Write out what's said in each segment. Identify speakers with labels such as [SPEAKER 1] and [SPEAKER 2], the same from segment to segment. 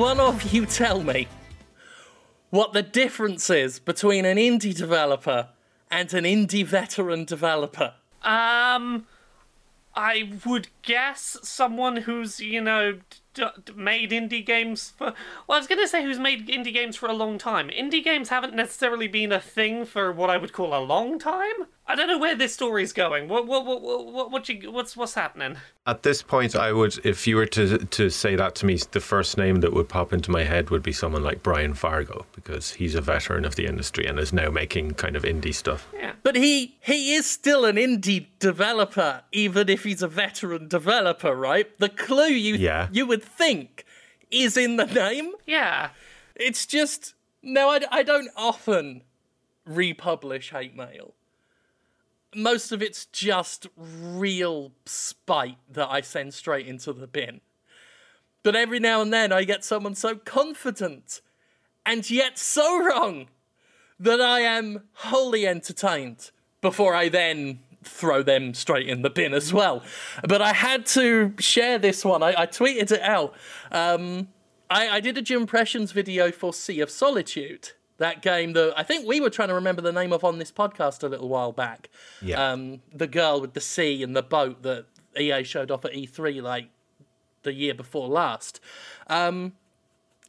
[SPEAKER 1] One of you tell me what the difference is between an indie developer and an indie veteran developer?
[SPEAKER 2] Um, I would guess someone who's you know d- d- made indie games for. Well, I was gonna say who's made indie games for a long time. Indie games haven't necessarily been a thing for what I would call a long time. I don't know where this story is going. What what what what, what you what's what's happening?
[SPEAKER 3] At this point, I would, if you were to to say that to me, the first name that would pop into my head would be someone like Brian Fargo because he's a veteran of the industry and is now making kind of indie stuff.
[SPEAKER 2] Yeah.
[SPEAKER 1] But he he is still an indie developer, even if he's a veteran developer, right? The clue you
[SPEAKER 3] Yeah.
[SPEAKER 1] you would think is in the name.
[SPEAKER 2] Yeah.
[SPEAKER 1] It's just no, I, I don't often republish hate mail. Most of it's just real spite that I send straight into the bin. But every now and then I get someone so confident and yet so wrong that I am wholly entertained before I then throw them straight in the bin as well. But I had to share this one. I, I tweeted it out. Um, I, I did a Jimpressions video for Sea of Solitude. That game that I think we were trying to remember the name of on this podcast a little while back.
[SPEAKER 3] Yeah.
[SPEAKER 1] Um, the girl with the sea and the boat that EA showed off at E3 like the year before last. Um,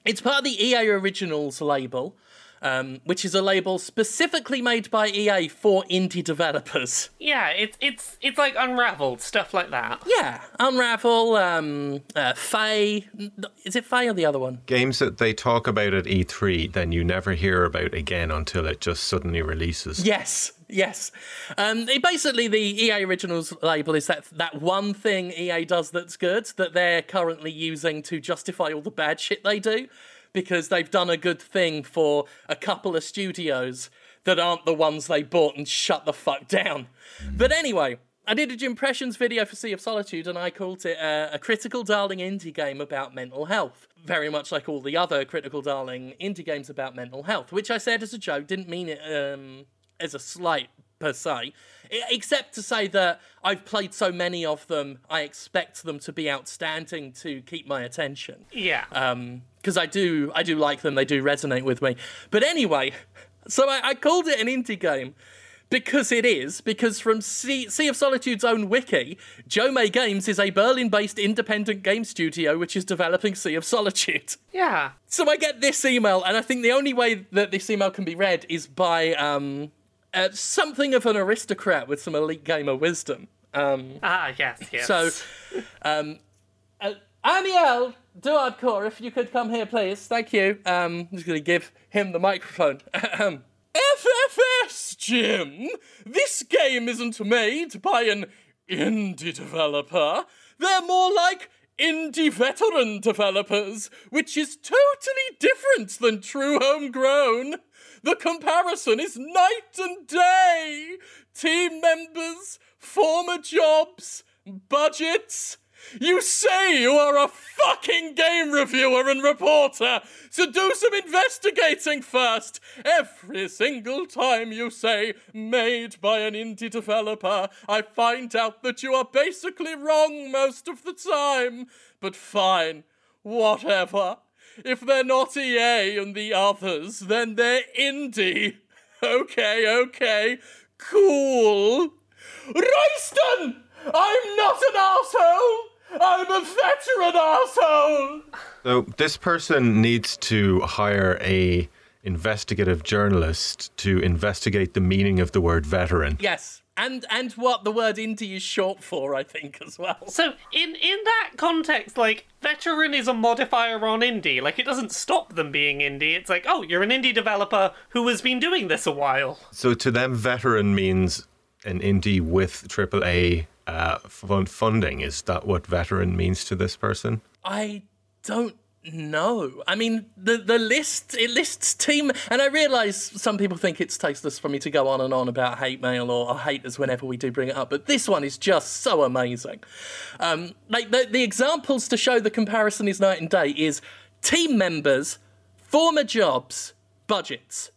[SPEAKER 1] it's part of the EA Originals label, um, which is a label specifically made by EA for indie developers.
[SPEAKER 2] Yeah. It's it's it's like unraveled stuff like that.
[SPEAKER 1] Yeah, Unravel, um, uh, Fe. Is it Fe or the other one?
[SPEAKER 3] Games that they talk about at E3, then you never hear about again until it just suddenly releases.
[SPEAKER 1] Yes, yes. Um, it- basically, the EA Originals label is that that one thing EA does that's good that they're currently using to justify all the bad shit they do, because they've done a good thing for a couple of studios that aren't the ones they bought and shut the fuck down. But anyway. I did a Impressions video for Sea of Solitude and I called it uh, a critical darling indie game about mental health. Very much like all the other critical darling indie games about mental health, which I said as a joke, didn't mean it um, as a slight per se, except to say that I've played so many of them, I expect them to be outstanding to keep my attention
[SPEAKER 2] Yeah.
[SPEAKER 1] because I do I do like them. They do resonate with me. But anyway, so I, I called it an indie game because it is. Because from sea, sea of Solitude's own wiki, Jo-Mei Games is a Berlin-based independent game studio which is developing Sea of Solitude.
[SPEAKER 2] yeah.
[SPEAKER 1] So I get this email, and I think the only way that this email can be read is by um, uh, something of an aristocrat with some elite gamer wisdom. Um,
[SPEAKER 2] Ah. Yes. Yes.
[SPEAKER 1] so, um, uh, Aniel Duardcore, if you could come here, please. Thank you. Um, I'm just going to give him the microphone. FFS, Jim! This game isn't made by an indie developer. They're more like indie veteran developers, which is totally different than true homegrown. The comparison is night and day. Team members, former jobs, budgets. You say you are a fucking game reviewer and reporter, so do some investigating first. Every single time you say made by an indie developer, I find out that you are basically wrong most of the time. But fine, whatever. If they're not EA and the others, then they're indie. Okay, okay, cool. Royston! I'm not an asshole! I'm a veteran asshole!
[SPEAKER 3] So this person needs to hire a investigative journalist to investigate the meaning of the word veteran.
[SPEAKER 1] Yes, and and what the word indie is short for, I think, as well.
[SPEAKER 2] So in in that context, like veteran is a modifier on indie. Like it doesn't stop them being indie. It's like, oh, you're an indie developer who has been doing this a while.
[SPEAKER 3] So to them, veteran means an indie with AAA uh, fun- funding. Is that what veteran means to this person?
[SPEAKER 1] I don't know. I mean, the the list it lists team, and I realise some people think it's tasteless for me to go on and on about hate mail or, or haters whenever we do bring it up, but this one is just so amazing. Um, like the the examples to show the comparison is night and day is team members, former jobs, budgets.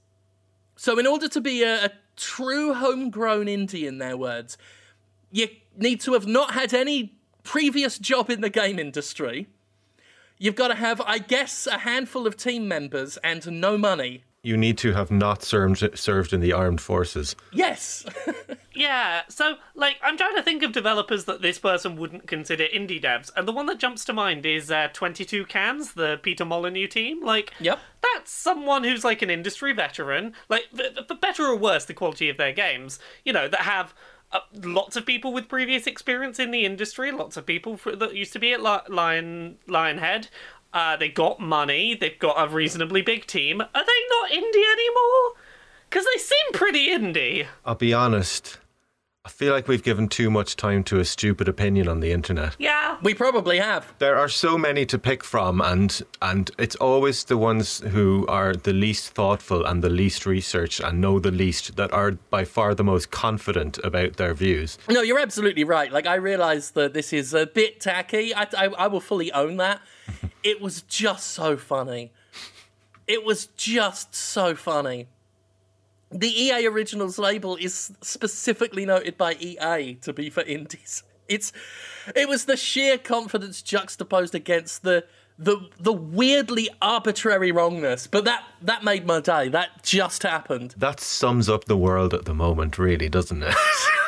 [SPEAKER 1] So in order to be a, a true homegrown indie, in their words, you need to have not had any previous job in the game industry. You've got to have, I guess, a handful of team members and no money.
[SPEAKER 3] You need to have not served served in the armed forces.
[SPEAKER 1] Yes.
[SPEAKER 2] Yeah, so like I'm trying to think of developers that this person wouldn't consider indie devs, and the one that jumps to mind is uh, 22 Cans, the Peter Molyneux team. Like,
[SPEAKER 1] Yep.
[SPEAKER 2] that's someone who's like an industry veteran, like for, for better or worse, the quality of their games, you know, that have. Uh, lots of people with previous experience in the industry, lots of people for, that used to be at Lion Lionhead. Uh, they got money. They've got a reasonably big team. Are they not indie anymore? Because they seem pretty indie.
[SPEAKER 3] I'll be honest. I feel like we've given too much time to a stupid opinion on the internet.
[SPEAKER 2] Yeah.
[SPEAKER 1] we probably have.
[SPEAKER 3] There are so many to pick from, and and it's always the ones who are the least thoughtful and the least researched and know the least that are by far the most confident about their views.
[SPEAKER 1] No, you're absolutely right. Like, I realize that this is a bit tacky. I, I, I will fully own that. it was just so funny. It was just so funny. The EA Originals label is specifically noted by EA to be for indies. It's, it was the sheer confidence juxtaposed against the the the weirdly arbitrary wrongness. But that that made my day. That just happened.
[SPEAKER 3] That sums up the world at the moment, really, doesn't it?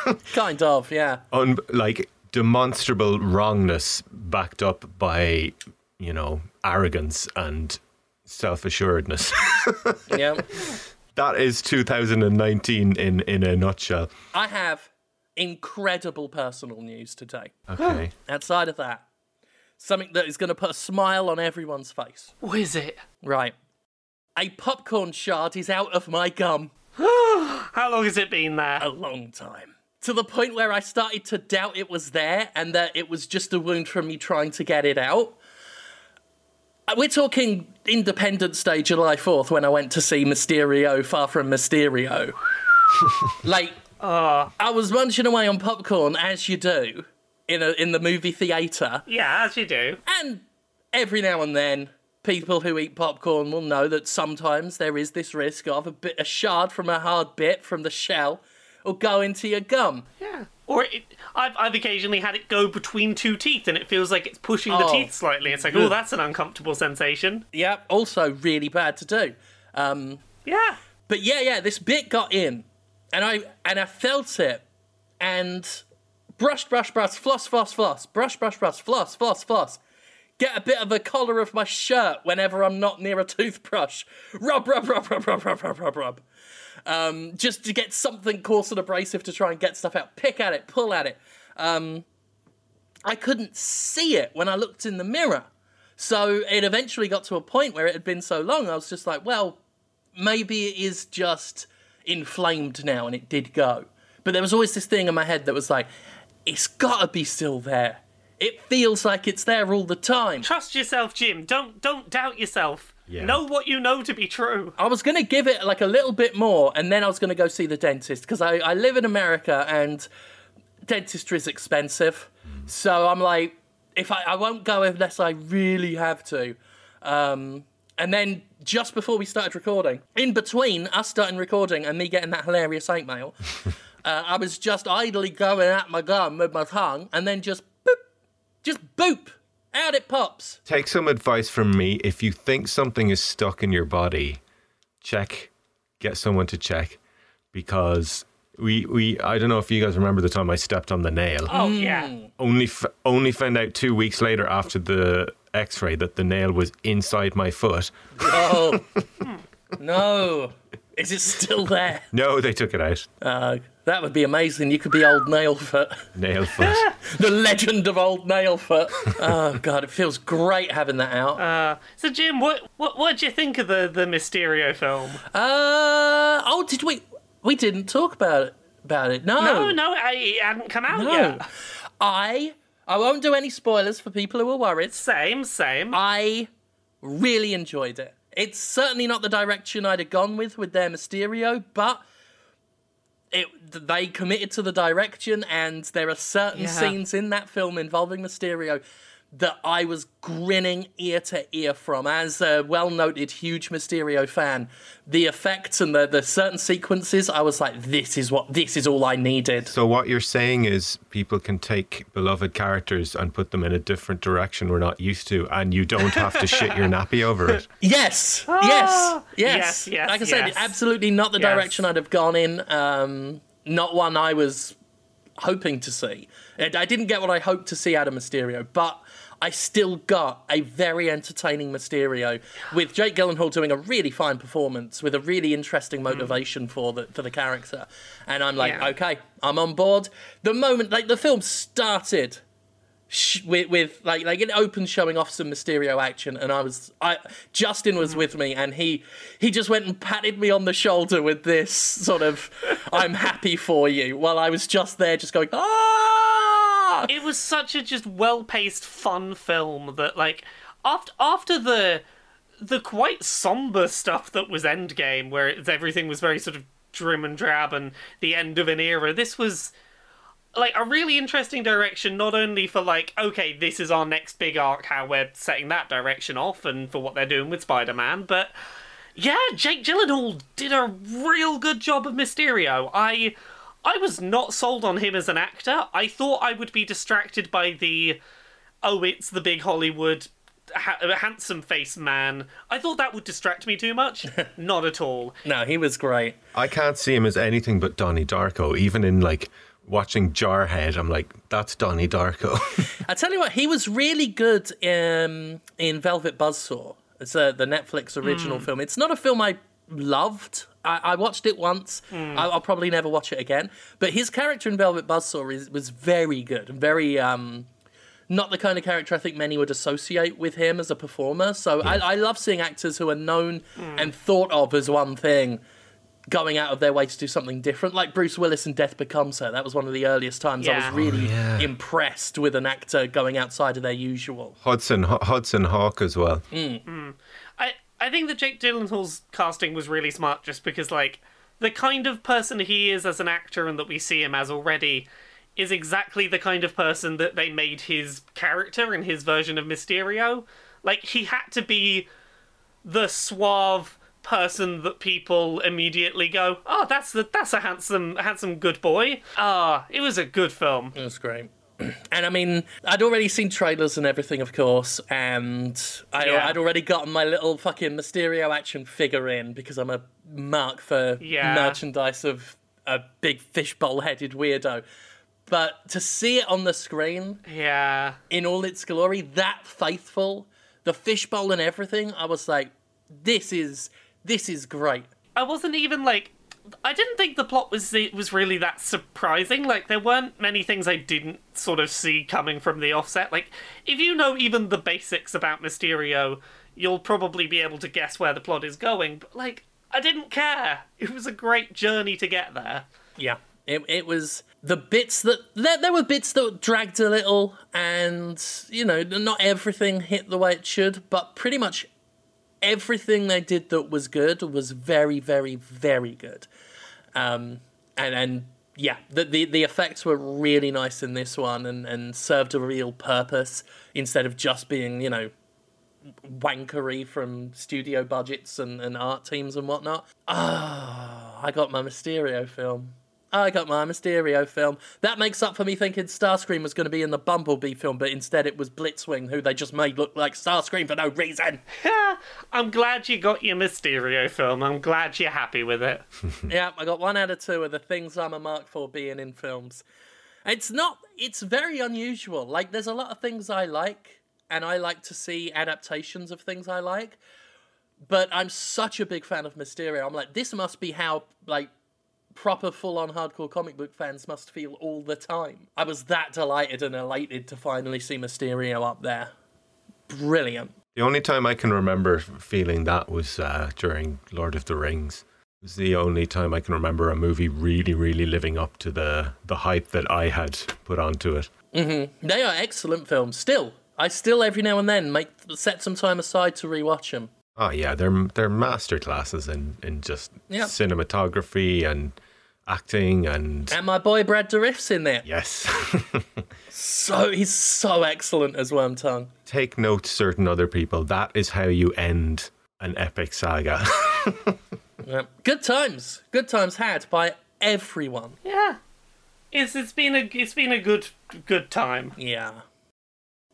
[SPEAKER 1] Kind of, yeah.
[SPEAKER 3] Un- like demonstrable wrongness backed up by, you know, arrogance and self assuredness.
[SPEAKER 1] Yeah.
[SPEAKER 3] That is 2019 in, in a nutshell.
[SPEAKER 1] I have incredible personal news today.
[SPEAKER 3] Okay.
[SPEAKER 1] Outside of that, something that is going to put a smile on everyone's face.
[SPEAKER 2] What is it?
[SPEAKER 1] Right. A popcorn shard is out of my gum
[SPEAKER 2] How long has it been there?
[SPEAKER 1] a long time. To the point where I started to doubt it was there and that it was just a wound from me trying to get it out. Uh, We're talking Independence Day, July 4th, when I went to see Mysterio Far From Mysterio. like, I was munching away on popcorn, as you do, in, a, in the movie theatre.
[SPEAKER 2] Yeah, as you do.
[SPEAKER 1] And every now and then, people who eat popcorn will know that sometimes there is this risk of a bit a shard from a hard bit from the shell will go into your gum.
[SPEAKER 2] Yeah. Or it, I've, I've occasionally had it go between two teeth and it feels like it's pushing the
[SPEAKER 1] Oh.
[SPEAKER 2] teeth slightly. It's like, oh, that's an uncomfortable sensation.
[SPEAKER 1] Yeah, also really bad to do. Um,
[SPEAKER 2] Yeah.
[SPEAKER 1] but yeah, yeah, this bit got in, and I and I felt it, and brush, brush, brush, floss, floss, floss, brush, brush, brush, floss, floss, floss. Get a bit of a collar of my shirt whenever I'm not near a toothbrush. Rub, rub, rub, rub, rub, rub, rub, rub, rub. Um, just to get something coarse and abrasive to try and get stuff out. Pick at it, pull at it. Um, I couldn't see it when I looked in the mirror. So it eventually got to a point where it had been so long, I was just like, well, maybe it is just inflamed now and it did go. But there was always this thing in my head that was like, it's gotta be still there. It feels like it's there all the time.
[SPEAKER 2] Trust yourself, Jim. Don't don't doubt yourself.
[SPEAKER 3] Yeah.
[SPEAKER 2] Know what you know to be true.
[SPEAKER 1] I was gonna give it like a little bit more and then I was gonna go see the dentist because I, I live in America and dentistry is expensive. So I'm like, if I, I won't go unless I really have to. Um, and then just before we started recording, in between us starting recording and me getting that hilarious eight mail, uh, I was just idly going at my gum with my tongue and then just boop, just boop, out it pops.
[SPEAKER 3] Take some advice from me. If you think something is stuck in your body, check, get someone to check, because we we I don't know if you guys remember the time I stepped on the nail.
[SPEAKER 2] Oh yeah.
[SPEAKER 3] Only f- only found out two weeks later after the X-ray that the nail was inside my foot.
[SPEAKER 1] Oh, no. Is it still there?
[SPEAKER 3] No, they took it out.
[SPEAKER 1] Uh, that would be amazing. You could be old Nailfoot.
[SPEAKER 3] Nailfoot.
[SPEAKER 1] the legend of old Nailfoot. oh, God, it feels great having that out.
[SPEAKER 2] Uh, so Jim, what what what do you think of the the Mysterio film?
[SPEAKER 1] Uh, oh, did we? We didn't talk about it. About it. No.
[SPEAKER 2] No, no, I, it hadn't come out
[SPEAKER 1] No.
[SPEAKER 2] yet.
[SPEAKER 1] I. I won't do any spoilers for people who are worried.
[SPEAKER 2] Same, same.
[SPEAKER 1] I really enjoyed it. It's certainly not the direction I'd have gone with with their Mysterio, but it they committed to the direction, and there are certain
[SPEAKER 2] Yeah.
[SPEAKER 1] scenes in that film involving Mysterio that I was grinning ear to ear from. As a well noted, huge Mysterio fan, the effects and the, the certain sequences, I was like, this is what this is all I needed.
[SPEAKER 3] So what you're saying is people can take beloved characters and put them in a different direction we're not used to, and you don't have to shit your nappy over it.
[SPEAKER 1] Yes, yes, yes,
[SPEAKER 2] Yes, yes,
[SPEAKER 1] Like I said,
[SPEAKER 2] yes.
[SPEAKER 1] absolutely not the
[SPEAKER 2] Yes.
[SPEAKER 1] direction I'd have gone in. Um, not one I was hoping to see. I didn't get what I hoped to see out of Mysterio, but I still got a very entertaining Mysterio with Jake Gyllenhaal doing a really fine performance with a really interesting motivation for the for the character. And I'm like,
[SPEAKER 2] Yeah.
[SPEAKER 1] okay, I'm on board. The moment like the film started sh- with, with like like it opened showing off some Mysterio action, and I was I Justin was with me, and he he just went and patted me on the shoulder with this sort of "I'm happy for you," while I was just there, just going ah.
[SPEAKER 2] It was such a just well-paced fun film that like after after the the quite somber stuff that was Endgame where it, everything was very sort of trim and drab and the end of an era this was like a really interesting direction not only for like okay this is our next big arc how we're setting that direction off and for what they're doing with Spider-Man but yeah, Jake Gyllenhaal did a real good job of Mysterio. I I was not sold on him as an actor. I thought I would be distracted by the oh, it's the big Hollywood ha- handsome face man. I thought that would distract me too much. not at all.
[SPEAKER 1] No, he was great.
[SPEAKER 3] I can't see him as anything but Donnie Darko. Even in like watching Jarhead, I'm like, that's Donnie Darko.
[SPEAKER 1] I tell you what, he was really good um, in Velvet Buzzsaw. It's uh, the Netflix original film. It's not a film I loved. I, I watched it once. Hmm. I, I'll probably never watch it again. But his character in Velvet Buzzsaw is, was very good and very. Um, not the kind of character I think many would associate with him as a performer. So I, I love seeing actors who are known hmm. and thought of as one thing going out of their way to do something different. Like Bruce Willis in Death Becomes Her. That was one of the earliest times I was really oh,
[SPEAKER 3] yeah.
[SPEAKER 1] impressed with an actor going outside of their usual.
[SPEAKER 3] Hudson H- Hudson Hawk as well. Hmm.
[SPEAKER 2] I I think that Jake Gyllenhaal's casting was really smart just because like the kind of person he is as an actor and that we see him as already is exactly the kind of person that they made his character in his version of Mysterio. Like he had to be the suave person that people immediately go, "Oh, that's the that's a handsome handsome good boy." Ah, it was a good film.
[SPEAKER 1] Was great. And I mean, I'd already seen trailers and everything, of course, and I,
[SPEAKER 2] Yeah.
[SPEAKER 1] I'd already gotten my little fucking Mysterio action figure in because I'm a mark for
[SPEAKER 2] Yeah.
[SPEAKER 1] merchandise of a big fishbowl-headed weirdo. But to see it on the screen
[SPEAKER 2] Yeah.
[SPEAKER 1] in all its glory, that faithful, the fishbowl and everything, I was like, this is this is great.
[SPEAKER 2] I wasn't even like I didn't think the plot was was really that surprising. Like there weren't many things I didn't sort of see coming from the offset. Like if you know even the basics about Mysterio, you'll probably be able to guess where the plot is going. But like I didn't care. It was a great journey to get there.
[SPEAKER 1] Yeah. It, it was the bits that there, there were bits that dragged a little and you know not everything hit the way it should but pretty much everything they did that was good was very very very good. Um and and yeah the the, the effects were really nice in this one and and served a real purpose instead of just being you know wankery from studio budgets and, and art teams and whatnot. Ah i got my mysterio film I got my Mysterio film. That makes up for me thinking Starscream was going to be in the Bumblebee film, but instead it was Blitzwing, who they just made look like Starscream for no reason.
[SPEAKER 2] I'm glad you got your Mysterio film. I'm glad you're happy with it.
[SPEAKER 1] yeah, I got one out of two of the things I'm a mark for being in films. It's not, it's very unusual. Like, there's a lot of things I like, and I like to see adaptations of things I like, but I'm such a big fan of Mysterio. I'm like, this must be how, like, proper full on hardcore comic book fans must feel all the time. I was that delighted and elated to finally see Mysterio up there. Brilliant.
[SPEAKER 3] The only time I can remember feeling that was uh, during Lord of the Rings. It was the only time I can remember a movie really, really living up to the the hype that I had put onto it.
[SPEAKER 1] They are excellent films. Still, I still every now and then make set some time aside to rewatch them.
[SPEAKER 3] Oh yeah, they're they're masterclasses in in just
[SPEAKER 1] Yep.
[SPEAKER 3] cinematography and acting and
[SPEAKER 1] And my boy Brad Dourif's in there.
[SPEAKER 3] yes,
[SPEAKER 1] So he's so excellent as Wormtongue.
[SPEAKER 3] Take note, certain other people. That is how you end an epic saga.
[SPEAKER 1] Yep. Good times. Good times had by everyone.
[SPEAKER 2] Yeah. It's it's been a it's been a good good time.
[SPEAKER 1] Yeah.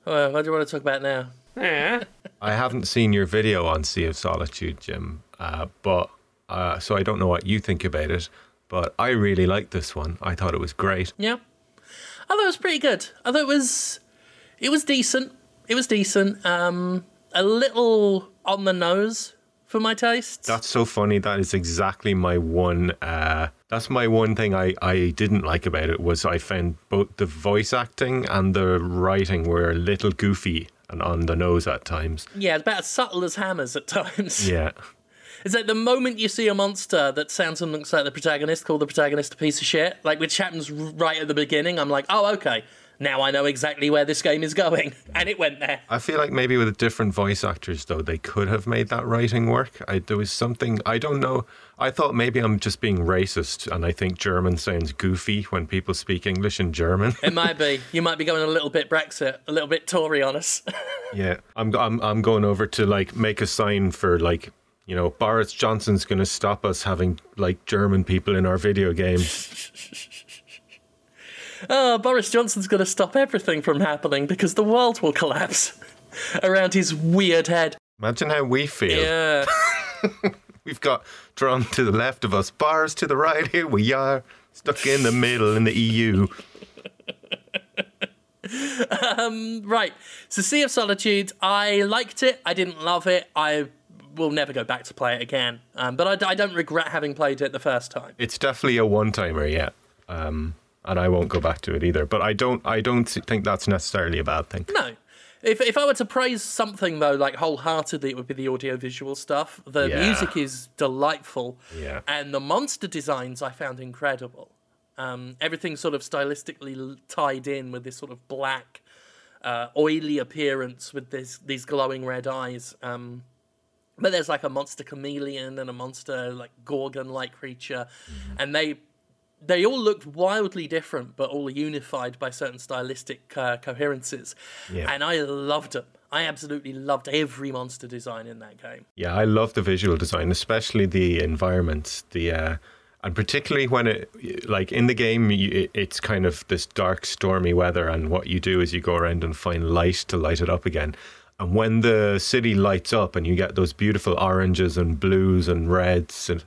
[SPEAKER 1] Well, what do you want to talk about now?
[SPEAKER 2] Yeah.
[SPEAKER 3] I haven't seen your video on Sea of Solitude, Jim, uh, but uh, so I don't know what you think about it. But I really liked this one. I thought it was great.
[SPEAKER 1] Yeah. I thought it was pretty good. I thought it was it was decent. It was decent. Um a little on the nose for my taste.
[SPEAKER 3] That's so funny. That is exactly my one. Uh, that's my one thing I, I didn't like about it was I found both the voice acting and the writing were a little goofy and on the nose at times.
[SPEAKER 1] yeah, it's about as subtle as hammers at times.
[SPEAKER 3] Yeah,
[SPEAKER 1] It's like the moment you see a monster that sounds and looks like the protagonist, call the protagonist a piece of shit. Like which happens right at the beginning. I'm like, oh okay, now I know exactly where this game is going, and it went there.
[SPEAKER 3] I feel like maybe with different voice actors though they could have made that writing work. I, there was something I don't know. I thought maybe I'm just being racist and I think German sounds goofy when people speak English in German.
[SPEAKER 1] It might be. You might be going a little bit Brexit, a little bit Tory on us.
[SPEAKER 3] Yeah, I'm I'm I'm going over to like make a sign for like you know Boris Johnson's going to stop us having like German people in our video games.
[SPEAKER 1] oh, Boris Johnson's going to stop everything from happening because the world will collapse around his weird head.
[SPEAKER 3] Imagine how we feel.
[SPEAKER 1] Yeah.
[SPEAKER 3] We've got Trump to the left of us, Boris to the right. Here we are, stuck in the middle in the EU.
[SPEAKER 1] Um, right. So Sea of Solitude, I liked it. I didn't love it. I will never go back to play it again. Um, but I, I don't regret having played it the first time.
[SPEAKER 3] It's definitely a one-timer, yeah. Um, and I won't go back to it either. But I don't I don't think that's necessarily a bad thing.
[SPEAKER 1] No. If, if I were to praise something though, like wholeheartedly, it would be the audiovisual stuff. The
[SPEAKER 3] Yeah.
[SPEAKER 1] music is delightful,
[SPEAKER 3] Yeah.
[SPEAKER 1] and the monster designs I found incredible. Um, everything sort of stylistically tied in with this sort of black, uh, oily appearance with this these glowing red eyes. Um, but there's like a monster chameleon and a monster like gorgon-like creature, and they they all looked wildly different, but all unified by certain stylistic uh, coherences.
[SPEAKER 3] Yeah.
[SPEAKER 1] And I loved them. I absolutely loved every monster design in that game.
[SPEAKER 3] Yeah, I love the visual design, especially the environments. The uh, and particularly when it like in the game, it's kind of this dark, stormy weather, and what you do is you go around and find light to light it up again. And when the city lights up, and you get those beautiful oranges and blues and reds, and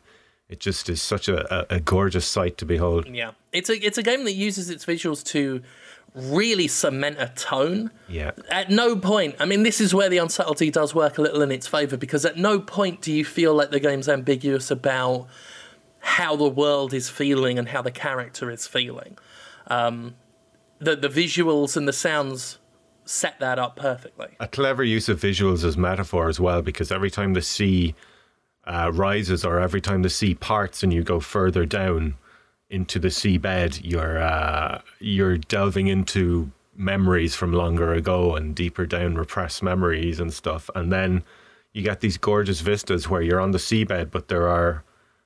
[SPEAKER 3] it just is such a, a, a gorgeous sight to behold.
[SPEAKER 1] Yeah, it's a it's a game that uses its visuals to really cement a tone.
[SPEAKER 3] Yeah,
[SPEAKER 1] At no point, I mean, this is where the unsubtlety does work a little in its favor because at no point do you feel like the game's ambiguous about how the world is feeling and how the character is feeling. Um, the the visuals and the sounds set that up perfectly.
[SPEAKER 3] a clever use of visuals as metaphor as well, because every time the sea uh, rises or every time the sea parts and you go further down into the seabed, you're uh, you're delving into memories from longer ago and deeper down repressed memories and stuff, and then you get these gorgeous vistas where you're on the seabed, but there are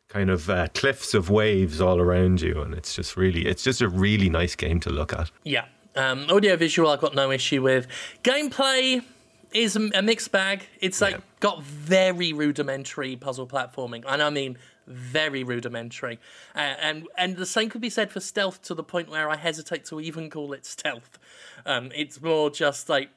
[SPEAKER 3] kind of uh, cliffs of waves all around you, and it's just really it's just a really nice game to look at.
[SPEAKER 1] Yeah. Um, audio visual, I've got no issue with. Gameplay is a mixed bag. It's like
[SPEAKER 3] Yeah.
[SPEAKER 1] got very rudimentary puzzle platforming, and I mean very rudimentary. Uh, and and the same could be said for stealth to the point where I hesitate to even call it stealth. Um, it's more just like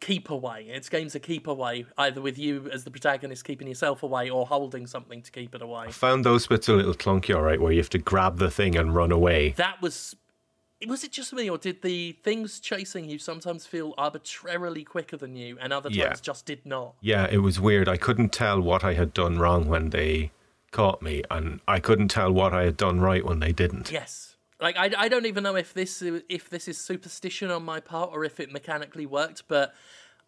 [SPEAKER 1] keep away. It's games of keep away, either with you as the protagonist keeping yourself away or holding something to keep it away.
[SPEAKER 3] Found those bits a little clunky, all right, where you have to grab the thing and run away.
[SPEAKER 1] that was was it just me or did the things chasing you sometimes feel arbitrarily quicker than you and other times
[SPEAKER 3] Yeah.
[SPEAKER 1] just did not
[SPEAKER 3] Yeah, it was weird. I couldn't tell what I had done wrong when they caught me, and I couldn't tell what I had done right when they didn't.
[SPEAKER 1] yes like I, I don't even know if this if this is superstition on my part or if it mechanically worked but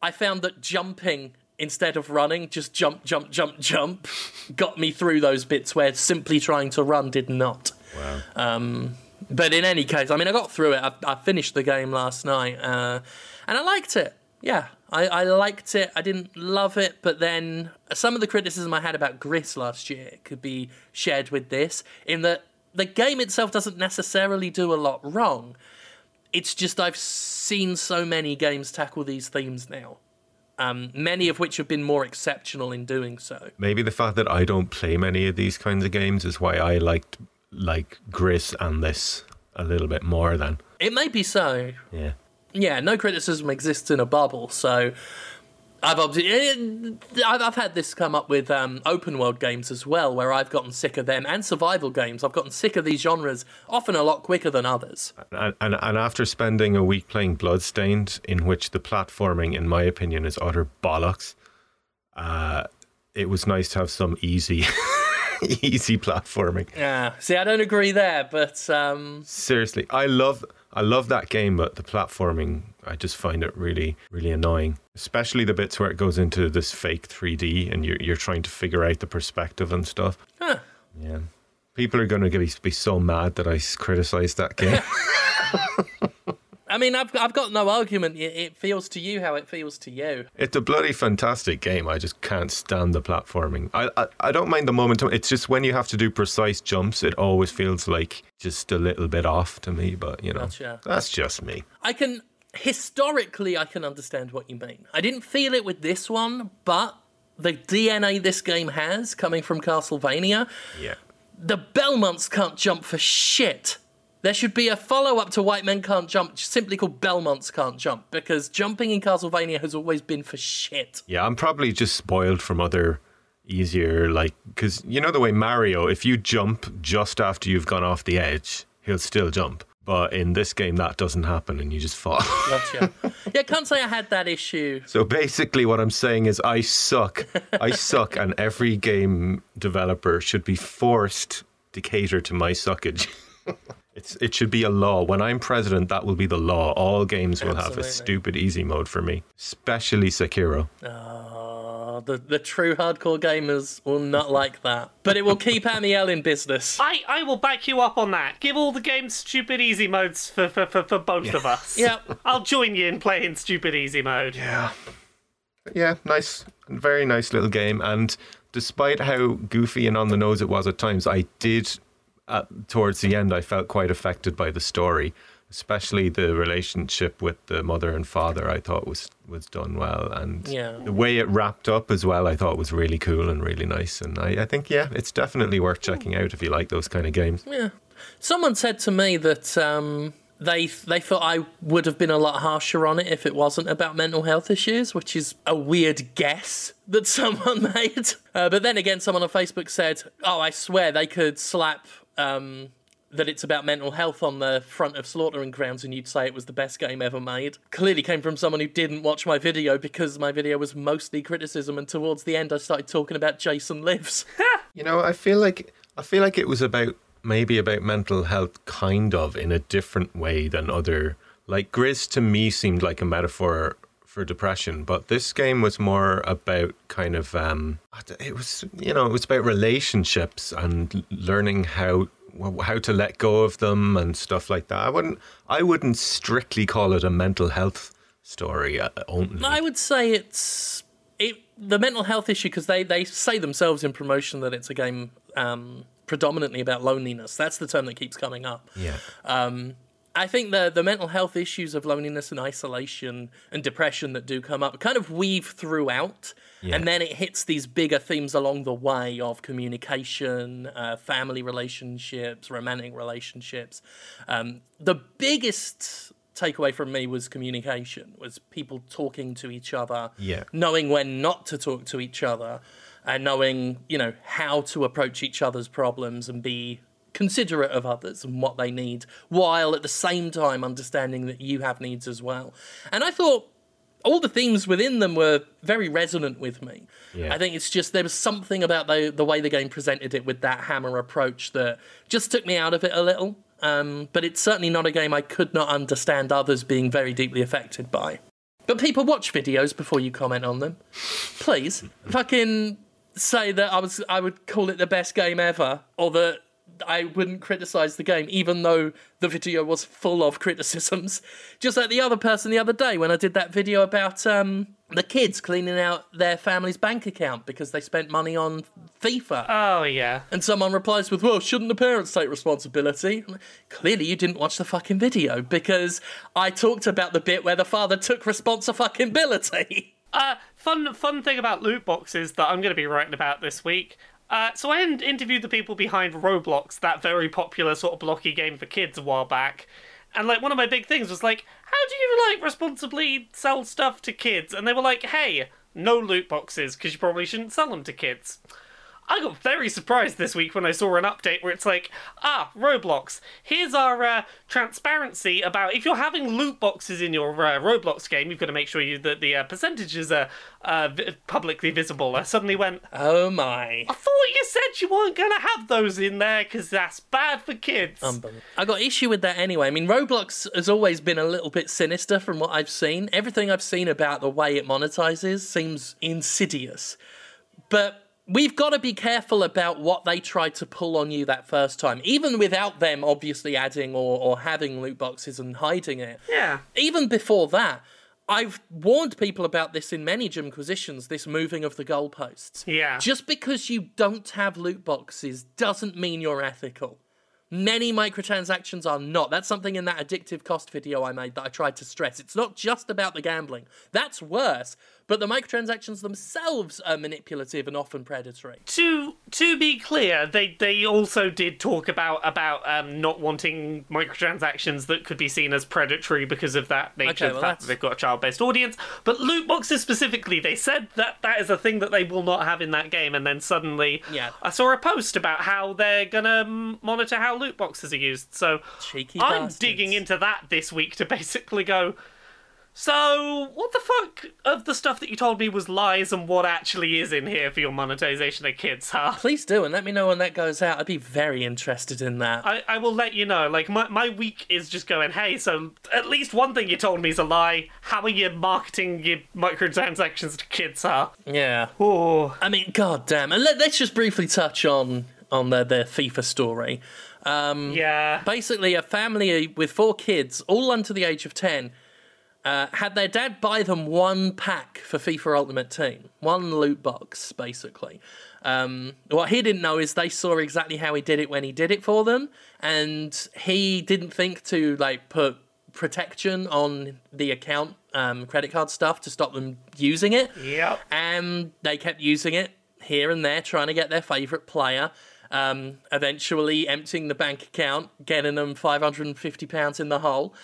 [SPEAKER 1] i found that jumping instead of running just jump jump jump jump got me through those bits where simply trying to run did not
[SPEAKER 3] Wow.
[SPEAKER 1] Um, but in any case, I mean, I got through it. I, I finished the game last night, uh, and I liked it. Yeah, I, I liked it. I didn't love it, but then some of the criticism I had about Gris last year could be shared with this, in that the game itself doesn't necessarily do a lot wrong. It's just I've seen so many games tackle these themes now. Um, many of which have been more exceptional in doing so.
[SPEAKER 3] Maybe the fact that I don't play many of these kinds of games is why I liked like Gris and this a little bit more than.
[SPEAKER 1] It may be so.
[SPEAKER 3] Yeah.
[SPEAKER 1] Yeah, no criticism exists in a bubble, so I've obviously I've, I've had this come up with um, open world games as well, where I've gotten sick of them, and survival games. I've gotten sick of these genres, often a lot quicker than others.
[SPEAKER 3] And, and and after spending a week playing Bloodstained, in which the platforming, in my opinion, is utter bollocks, uh, it was nice to have some easy, easy platforming.
[SPEAKER 1] Yeah, see, I don't agree there, but um,
[SPEAKER 3] Seriously, I love I love that game, but the platforming, I just find it really, really annoying. Especially the bits where it goes into this fake 3D and you're you're trying to figure out the perspective and stuff.
[SPEAKER 1] huh.
[SPEAKER 3] Yeah. People are going to be, be so mad that I criticized that game.
[SPEAKER 1] I mean, I've I've got no argument. It, it feels to you how it feels to you.
[SPEAKER 3] it's a bloody fantastic game. I just can't stand the platforming. I, I I don't mind the momentum. It's just when you have to do precise jumps, it always feels like just a little bit off to me. But you know,
[SPEAKER 1] Gotcha.
[SPEAKER 3] that's just me.
[SPEAKER 1] I can historically I can understand what you mean. I didn't feel it with this one, but the DNA this game has coming from Castlevania,
[SPEAKER 3] Yeah.
[SPEAKER 1] the Belmonts can't jump for shit. There should be a follow up to White Men Can't Jump, simply called Belmonts Can't Jump, because jumping in Castlevania has always been for shit.
[SPEAKER 3] Yeah, I'm probably just spoiled from other easier, like, because you know the way Mario, if you jump just after you've gone off the edge, he'll still jump. But in this game, that doesn't happen and you just fall.
[SPEAKER 1] Gotcha. yeah, can't say I had that issue.
[SPEAKER 3] so basically, what I'm saying is, I suck. I suck, and every game developer should be forced to cater to my suckage. It's, it should be a law. When I'm president, that will be the law. All games will have a stupid easy mode for me, especially Sekiro.
[SPEAKER 1] Oh, the, the true hardcore gamers will not like that. But it will keep Amiel in business.
[SPEAKER 2] I, I will back you up on that. Give all the games stupid easy modes for, for, for, for both of us.
[SPEAKER 1] Yep.
[SPEAKER 2] I'll join you in playing stupid easy mode.
[SPEAKER 3] Yeah. Yeah, nice, very nice little game. And despite how goofy and on the nose it was at times, I did, uh, towards the end, I felt quite affected by the story, especially the relationship with the mother and father. I thought was was done well, and
[SPEAKER 1] Yeah.
[SPEAKER 3] the way it wrapped up as well, I thought was really cool and really nice. And I, I think, yeah, it's definitely worth checking out if you like those kind of games.
[SPEAKER 1] Yeah. Someone said to me that um, they they thought I would have been a lot harsher on it if it wasn't about mental health issues, which is a weird guess that someone made. Uh, but then again, someone on Facebook said, "Oh, I swear they could slap." Um, that it's about mental health on the front of Slaughtering Grounds, and you'd say it was the best game ever made. Clearly came from someone who didn't watch my video because my video was mostly criticism, and towards the end, I started talking about Jason Lives.
[SPEAKER 3] You know, I feel like I feel like it was about maybe about mental health kind of in a different way than other like Gris to me seemed like a metaphor for depression, but this game was more about kind of um it was you know, it was about relationships and learning how how to let go of them and stuff like that. I wouldn't I wouldn't strictly call it a mental health story uh, only.
[SPEAKER 1] I would say it's it the mental health issue because they they say themselves in promotion that it's a game um, predominantly about loneliness. That's the term that keeps coming up.
[SPEAKER 3] yeah.
[SPEAKER 1] I think the the mental health issues of loneliness and isolation and depression that do come up kind of weave throughout,
[SPEAKER 3] Yeah.
[SPEAKER 1] and then it hits these bigger themes along the way of communication, uh, family relationships, romantic relationships. Um, the biggest takeaway from me was communication, was people talking to each other,
[SPEAKER 3] Yeah.
[SPEAKER 1] knowing when not to talk to each other, and knowing you know how to approach each other's problems and be considerate of others and what they need, while at the same time understanding that you have needs as well. And I thought all the themes within them were very resonant with me.
[SPEAKER 3] Yeah.
[SPEAKER 1] I think it's just there was something about the the way the game presented it with that hammer approach that just took me out of it a little. Um, but it's certainly not a game I could not understand others being very deeply affected by. But people watch videos before you comment on them. Please, fucking say that I was I would call it the best game ever, or that I wouldn't criticize the game, even though the video was full of criticisms. Just like the other person the other day when I did that video about um, the kids cleaning out their family's bank account because they spent money on FIFA.
[SPEAKER 2] Oh yeah.
[SPEAKER 1] And someone replies with, well, shouldn't the parents take responsibility? Clearly, you didn't watch the fucking video because I talked about the bit where the father took responsibility.
[SPEAKER 2] Uh, fun fun thing about loot boxes that I'm going to be writing about this week. Uh, so I interviewed the people behind Roblox, that very popular sort of blocky game for kids a while back. And like one of my big things was like, how do you like responsibly sell stuff to kids? And they were like, hey, no loot boxes because you probably shouldn't sell them to kids. I got very surprised this week when I saw an update where it's like, ah, Roblox, here's our uh, transparency about if you're having loot boxes in your uh, Roblox game, you've got to make sure you, that the uh, percentages are uh, vi- publicly visible. I suddenly went,
[SPEAKER 1] Oh my.
[SPEAKER 2] I thought you said you weren't going to have those in there because that's bad for kids.
[SPEAKER 1] I got issue with that anyway. I mean, Roblox has always been a little bit sinister from what I've seen. Everything I've seen about the way it monetizes seems insidious. But we've got to be careful about what they tried to pull on you that first time, even without them obviously adding or, or having loot boxes and hiding it.
[SPEAKER 2] yeah.
[SPEAKER 1] Even before that, I've warned people about this in many Jimquisitions, this moving of the goalposts.
[SPEAKER 2] Yeah.
[SPEAKER 1] Just because you don't have loot boxes doesn't mean you're ethical. Many microtransactions are not. That's something in that addictive cost video I made that I tried to stress. It's not just about the gambling. That's worse. But the microtransactions themselves are manipulative and often predatory.
[SPEAKER 2] to to be clear, they they also did talk about about um, not wanting microtransactions that could be seen as predatory because of that nature
[SPEAKER 1] Okay,
[SPEAKER 2] of the
[SPEAKER 1] well,
[SPEAKER 2] fact that they've got a child based audience. But loot boxes specifically, they said that that is a thing that they will not have in that game. And then suddenly,
[SPEAKER 1] Yeah.
[SPEAKER 2] I saw a post about how they're gonna monitor how loot boxes are used. So
[SPEAKER 1] Cheeky
[SPEAKER 2] I'm
[SPEAKER 1] bastards.
[SPEAKER 2] digging into that this week to basically go. So, what the fuck of the stuff that you told me was lies and what actually is in here for your monetization of kids, huh?
[SPEAKER 1] Please do, and let me know when that goes out. I'd be very interested in that.
[SPEAKER 2] I, I will let you know. Like, my, my week is just going, hey, so at least one thing you told me is a lie. How are you marketing your microtransactions to kids, huh?
[SPEAKER 1] Yeah.
[SPEAKER 2] Oh.
[SPEAKER 1] I mean, god damn. And let, us just briefly touch on on the, the FIFA story.
[SPEAKER 2] Um, Yeah.
[SPEAKER 1] Basically, a family with four kids, all under the age of 10, uh, had their dad buy them one pack for FIFA Ultimate Team, one loot box, basically. Um, what he didn't know is they saw exactly how he did it when he did it for them, and he didn't think to like put protection on the account um, credit card stuff to stop them using it.
[SPEAKER 2] Yep.
[SPEAKER 1] And they kept using it here and there, trying to get their favourite player. Um, eventually emptying the bank account, getting them £550 in the hole.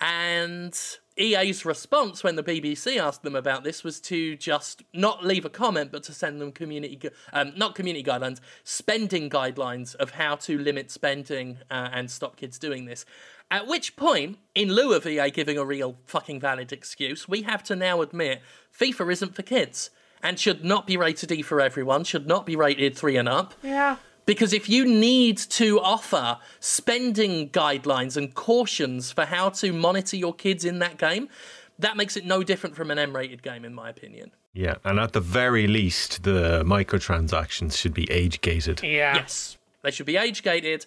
[SPEAKER 1] And EA's response when the BBC asked them about this was to just not leave a comment, but to send them community, um, not community guidelines, spending guidelines of how to limit spending uh, and stop kids doing this. At which point, in lieu of EA giving a real fucking valid excuse, we have to now admit FIFA isn't for kids and should not be rated E for everyone, should not be rated 3 and up.
[SPEAKER 2] Yeah.
[SPEAKER 1] Because if you need to offer spending guidelines and cautions for how to monitor your kids in that game, that makes it no different from an M rated game, in my opinion.
[SPEAKER 3] Yeah, and at the very least, the microtransactions should be age gated.
[SPEAKER 2] Yeah.
[SPEAKER 1] Yes, they should be age gated.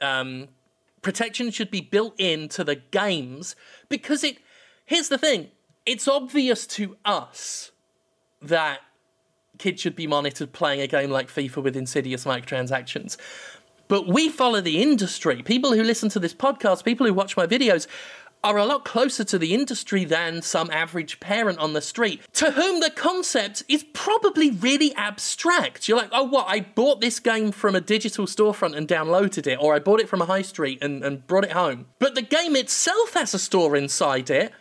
[SPEAKER 1] Um, protection should be built into the games because it. Here's the thing it's obvious to us that kids should be monitored playing a game like FIFA with insidious microtransactions. But we follow the industry. People who listen to this podcast, people who watch my videos, are a lot closer to the industry than some average parent on the street, to whom the concept is probably really abstract. You're like, oh, what? I bought this game from a digital storefront and downloaded it, or I bought it from a high street and, and brought it home. But the game itself has a store inside it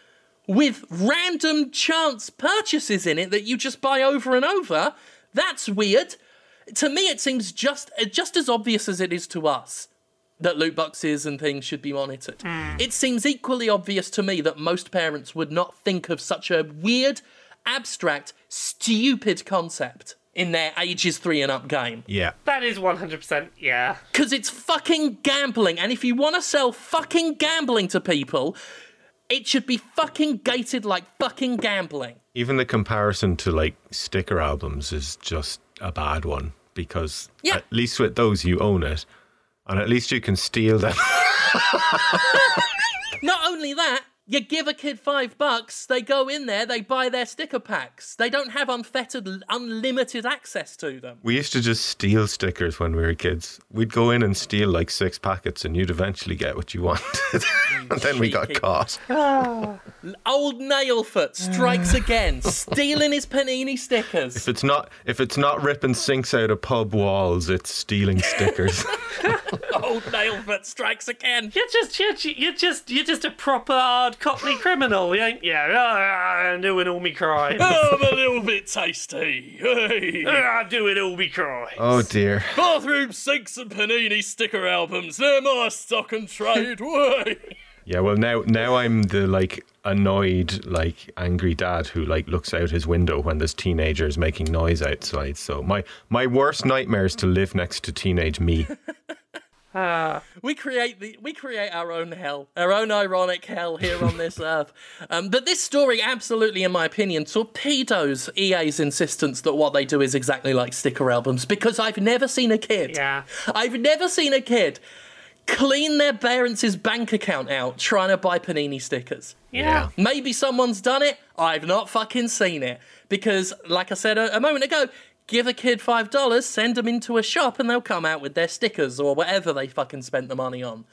[SPEAKER 1] with random chance purchases in it that you just buy over and over. That's weird. To me, it seems just uh, just as obvious as it is to us that loot boxes and things should be monitored. Mm. It seems equally obvious to me that most parents would not think of such a weird, abstract, stupid concept in their ages three and up game.
[SPEAKER 3] Yeah.
[SPEAKER 2] That is 100%. Yeah.
[SPEAKER 1] Because it's fucking gambling. And if you want to sell fucking gambling to people, it should be fucking gated like fucking gambling.
[SPEAKER 3] Even the comparison to like sticker albums is just a bad one because
[SPEAKER 1] Yeah.
[SPEAKER 3] at least with those you own it. And at least you can steal them.
[SPEAKER 1] Not only that, you give a kid five bucks, they go in there, they buy their sticker packs. They don't have unfettered, unlimited access to them.
[SPEAKER 3] We used to just steal stickers when we were kids. We'd go in and steal like six packets, and you'd eventually get what you wanted. and then we got caught. Ah.
[SPEAKER 1] Old Nailfoot strikes again, stealing his panini stickers.
[SPEAKER 3] If it's not if it's not ripping sinks out of pub walls, it's stealing stickers.
[SPEAKER 1] Old Nailfoot strikes again.
[SPEAKER 2] You're just you're, you're just you're just a proper hard cockney criminal, ain't you? Ah, doing all me crimes.
[SPEAKER 1] Oh, I'm a little bit tasty. Hey.
[SPEAKER 2] Ah, doing all me crimes.
[SPEAKER 3] oh dear.
[SPEAKER 1] Bathroom sinks and panini sticker albums. They're my stock and trade. Way.
[SPEAKER 3] Yeah, well now now I'm the like annoyed, like angry dad who like looks out his window when there's teenagers making noise outside. So my my worst nightmare is to live next to teenage me.
[SPEAKER 2] Ah,
[SPEAKER 1] We create the we create our own hell, our own ironic hell here on this earth. Um, but this story, absolutely, in my opinion, torpedoes EA's insistence that what they do is exactly like sticker albums. Because I've never seen a kid.
[SPEAKER 2] yeah.
[SPEAKER 1] I've never seen a kid clean their parents' bank account out trying to buy panini stickers.
[SPEAKER 2] Yeah.
[SPEAKER 1] Maybe someone's done it. I've not fucking seen it. Because, like I said a, a moment ago, give a kid $5, send them into a shop, and they'll come out with their stickers or whatever they fucking spent the money on.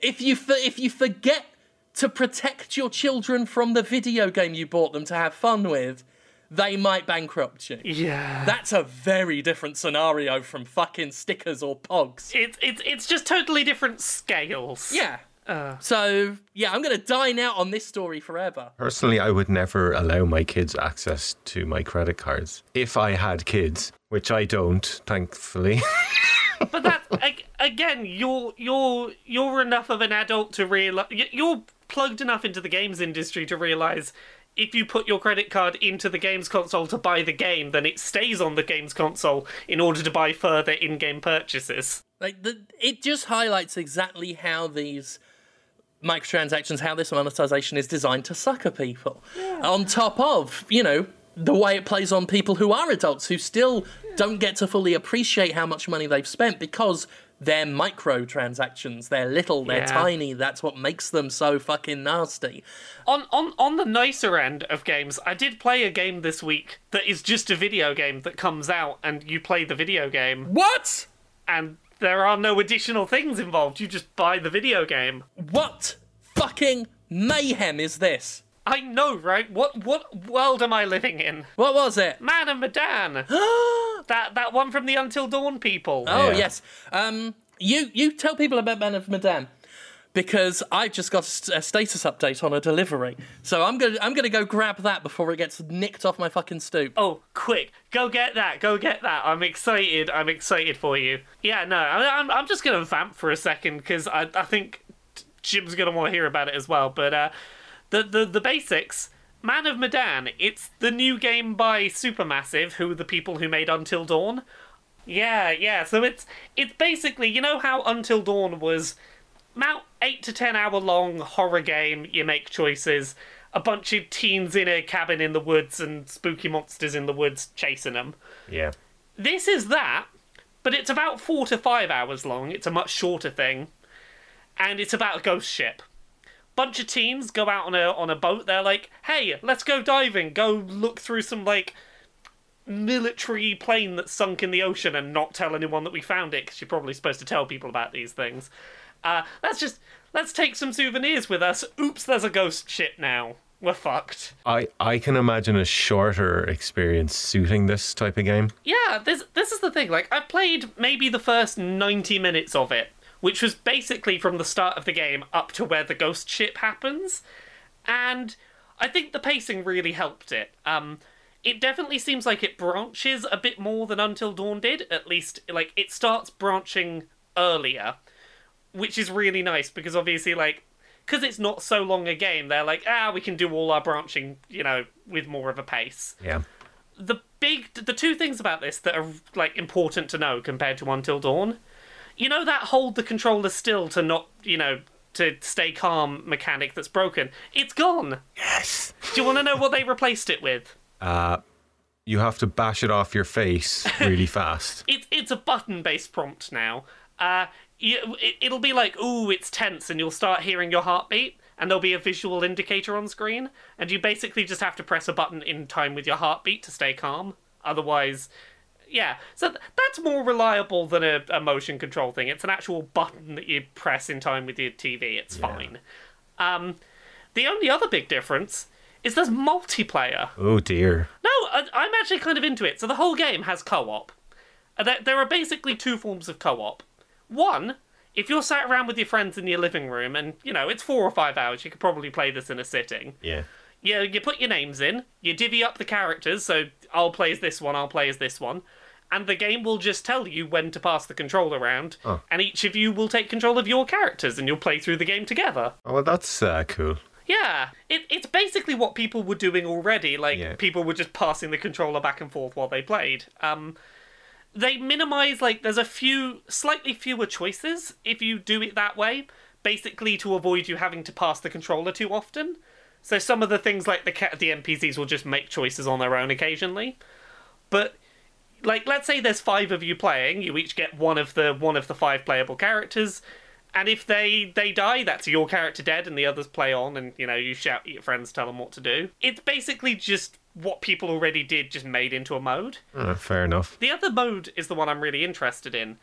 [SPEAKER 1] If you, if you forget to protect your children from the video game you bought them to have fun with, they might bankrupt you.
[SPEAKER 2] Yeah.
[SPEAKER 1] That's a very different scenario from fucking stickers or pogs.
[SPEAKER 2] It's it's it's just totally different scales.
[SPEAKER 1] Yeah.
[SPEAKER 2] Uh.
[SPEAKER 1] So, yeah, I'm going to dine out on this story forever.
[SPEAKER 3] Personally, I would never allow my kids access to my credit cards if I had kids, which I don't, thankfully.
[SPEAKER 2] But that again, you're you're you're enough of an adult to realize you're plugged enough into the games industry to realize if you put your credit card into the games console to buy the game, then it stays on the games console in order to buy further in-game purchases.
[SPEAKER 1] Like, the, it just highlights exactly how these microtransactions, how this monetization is designed to sucker people. On top of, you know, the way it plays on people who are adults who still don't get to fully appreciate how much money they've spent because they're microtransactions. They're little, they're
[SPEAKER 2] Yeah.
[SPEAKER 1] tiny. That's what makes them so fucking nasty.
[SPEAKER 2] On on on the nicer end of games, I did play a game this week that is just a video game that comes out and you play the video game
[SPEAKER 1] What?
[SPEAKER 2] and there are no additional things involved. You just buy the video game.
[SPEAKER 1] What fucking mayhem is this?
[SPEAKER 2] I know, right? What what world am I living in?
[SPEAKER 1] What was it?
[SPEAKER 2] Man of Medan.
[SPEAKER 1] oh
[SPEAKER 2] that that one from the Until Dawn people.
[SPEAKER 3] Yeah.
[SPEAKER 1] yes. Um, you you tell people about Man of Medan because I've just got a status update on a delivery. So I'm gonna I'm gonna go grab that before it gets nicked off my fucking stoop.
[SPEAKER 2] Oh, quick! Go get that! Go get that! I'm excited. I'm excited for you. Yeah, no, I'm I'm just gonna vamp for a second because I I think Jim's gonna want to hear about it as well. But uh, the the the basics. Man of Medan. It's the new game by Supermassive, who are the people who made Until Dawn. Yeah, yeah. So it's it's basically you know how Until Dawn was about eight to ten hour long horror game. You make choices. A bunch of teens in a cabin in the woods and spooky monsters in the woods chasing them.
[SPEAKER 3] yeah.
[SPEAKER 2] This is that, but it's about four to five hours long. It's a much shorter thing, and it's about a ghost ship. Bunch of teens go out on a on a boat. They're like, "Hey, let's go diving. Go look through some like military plane that's sunk in the ocean and not tell anyone that we found it because you're probably supposed to tell people about these things. Uh, let's just let's take some souvenirs with us. Oops, there's a ghost ship now. We're fucked.
[SPEAKER 3] I, I can imagine a shorter experience suiting this type of game.
[SPEAKER 2] Yeah, this this is the thing. Like I played maybe the first 90 minutes of it, which was basically from the start of the game up to where the ghost ship happens. And I think the pacing really helped it. Um it definitely seems like it branches a bit more than Until Dawn did. At least like it starts branching earlier, which is really nice because obviously like because it's not so long a game, they're like, ah, we can do all our branching, you know, with more of a pace
[SPEAKER 3] Yeah.
[SPEAKER 2] the big the two things about this that are like important to know compared to Until Dawn. You know that hold the controller still to not, you know, to stay calm mechanic that's broken. It's gone.
[SPEAKER 3] Yes.
[SPEAKER 2] Do you want to know what they replaced it with?
[SPEAKER 3] Uh, you have to bash it off your face really fast.
[SPEAKER 2] It's it's a button based prompt now. Uh you, it, it'll be like, ooh, it's tense, and you'll start hearing your heartbeat, and there'll be a visual indicator on screen, and you basically just have to press a button in time with your heartbeat to stay calm. Otherwise, yeah. So th- that's more reliable than a, a motion control thing. It's an actual button that you press in time with your TV. It's fine. Um, the only other big difference is there's multiplayer.
[SPEAKER 3] Oh dear.
[SPEAKER 2] No, I, I'm actually kind of into it. So the whole game has co-op. Uh, There, there are basically two forms of co-op. One, if you're sat around with your friends in your living room, and you know it's four or five hours, you could probably play this in a sitting.
[SPEAKER 3] Yeah.
[SPEAKER 2] You you put your names in, you divvy up the characters. So I'll play as this one, I'll play as this one, and the game will just tell you when to pass the control around, oh. and each of you will take control of your characters, and you'll play through the game together.
[SPEAKER 3] Oh, well, that's uh, cool.
[SPEAKER 2] Yeah, it, it's basically what people were doing already. Like
[SPEAKER 3] Yeah.
[SPEAKER 2] people were just passing the controller back and forth while they played. Um, they minimize like there's a few slightly fewer choices if you do it that way, basically to avoid you having to pass the controller too often. So some of the things like the the NPCs will just make choices on their own occasionally, but like let's say there's five of you playing, you each get one of the one of the five playable characters, and if they they die, that's your character dead, and the others play on, and you know you shout at your friends, tell them what to do. It's basically just what people already did, just made into a mode.
[SPEAKER 3] Uh, fair enough.
[SPEAKER 2] The other mode is the one I'm really interested in.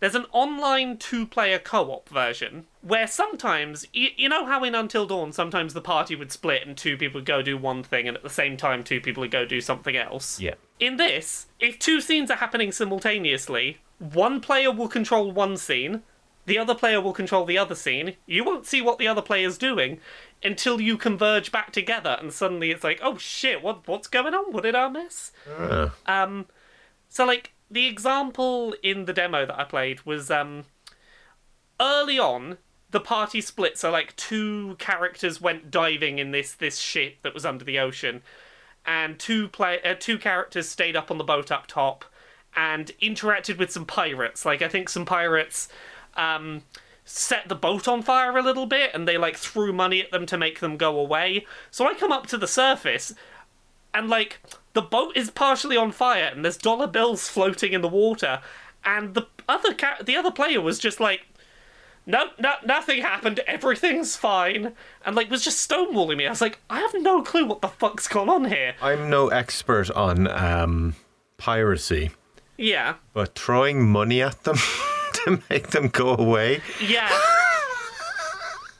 [SPEAKER 2] There's an online two player co op version where sometimes, you, you know how in Until Dawn, sometimes the party would split and two people would go do one thing, and at the same time, two people would go do something else?
[SPEAKER 3] Yeah.
[SPEAKER 2] In this, if two scenes are happening simultaneously, one player will control one scene, the other player will control the other scene. You won't see what the other player's doing until you converge back together, and suddenly it's like, oh shit, what what's going on? What did I miss?
[SPEAKER 3] Uh,
[SPEAKER 2] Um, so like the example in the demo that I played was um, early on the party split. So like two characters went diving in this this ship that was under the ocean, and two play uh, two characters stayed up on the boat up top and interacted with some pirates. Like I think some pirates um, set the boat on fire a little bit, and they like threw money at them to make them go away. So I come up to the surface and like the boat is partially on fire and there's dollar bills floating in the water and the other ca- the other player was just like no, no, nothing happened. Everything's fine, and like was just stonewalling me. I was like, I have no clue what the fuck's gone on here.
[SPEAKER 3] I'm no expert on um, piracy,
[SPEAKER 2] Yeah,
[SPEAKER 3] but throwing money at them to make them go away.
[SPEAKER 2] yeah.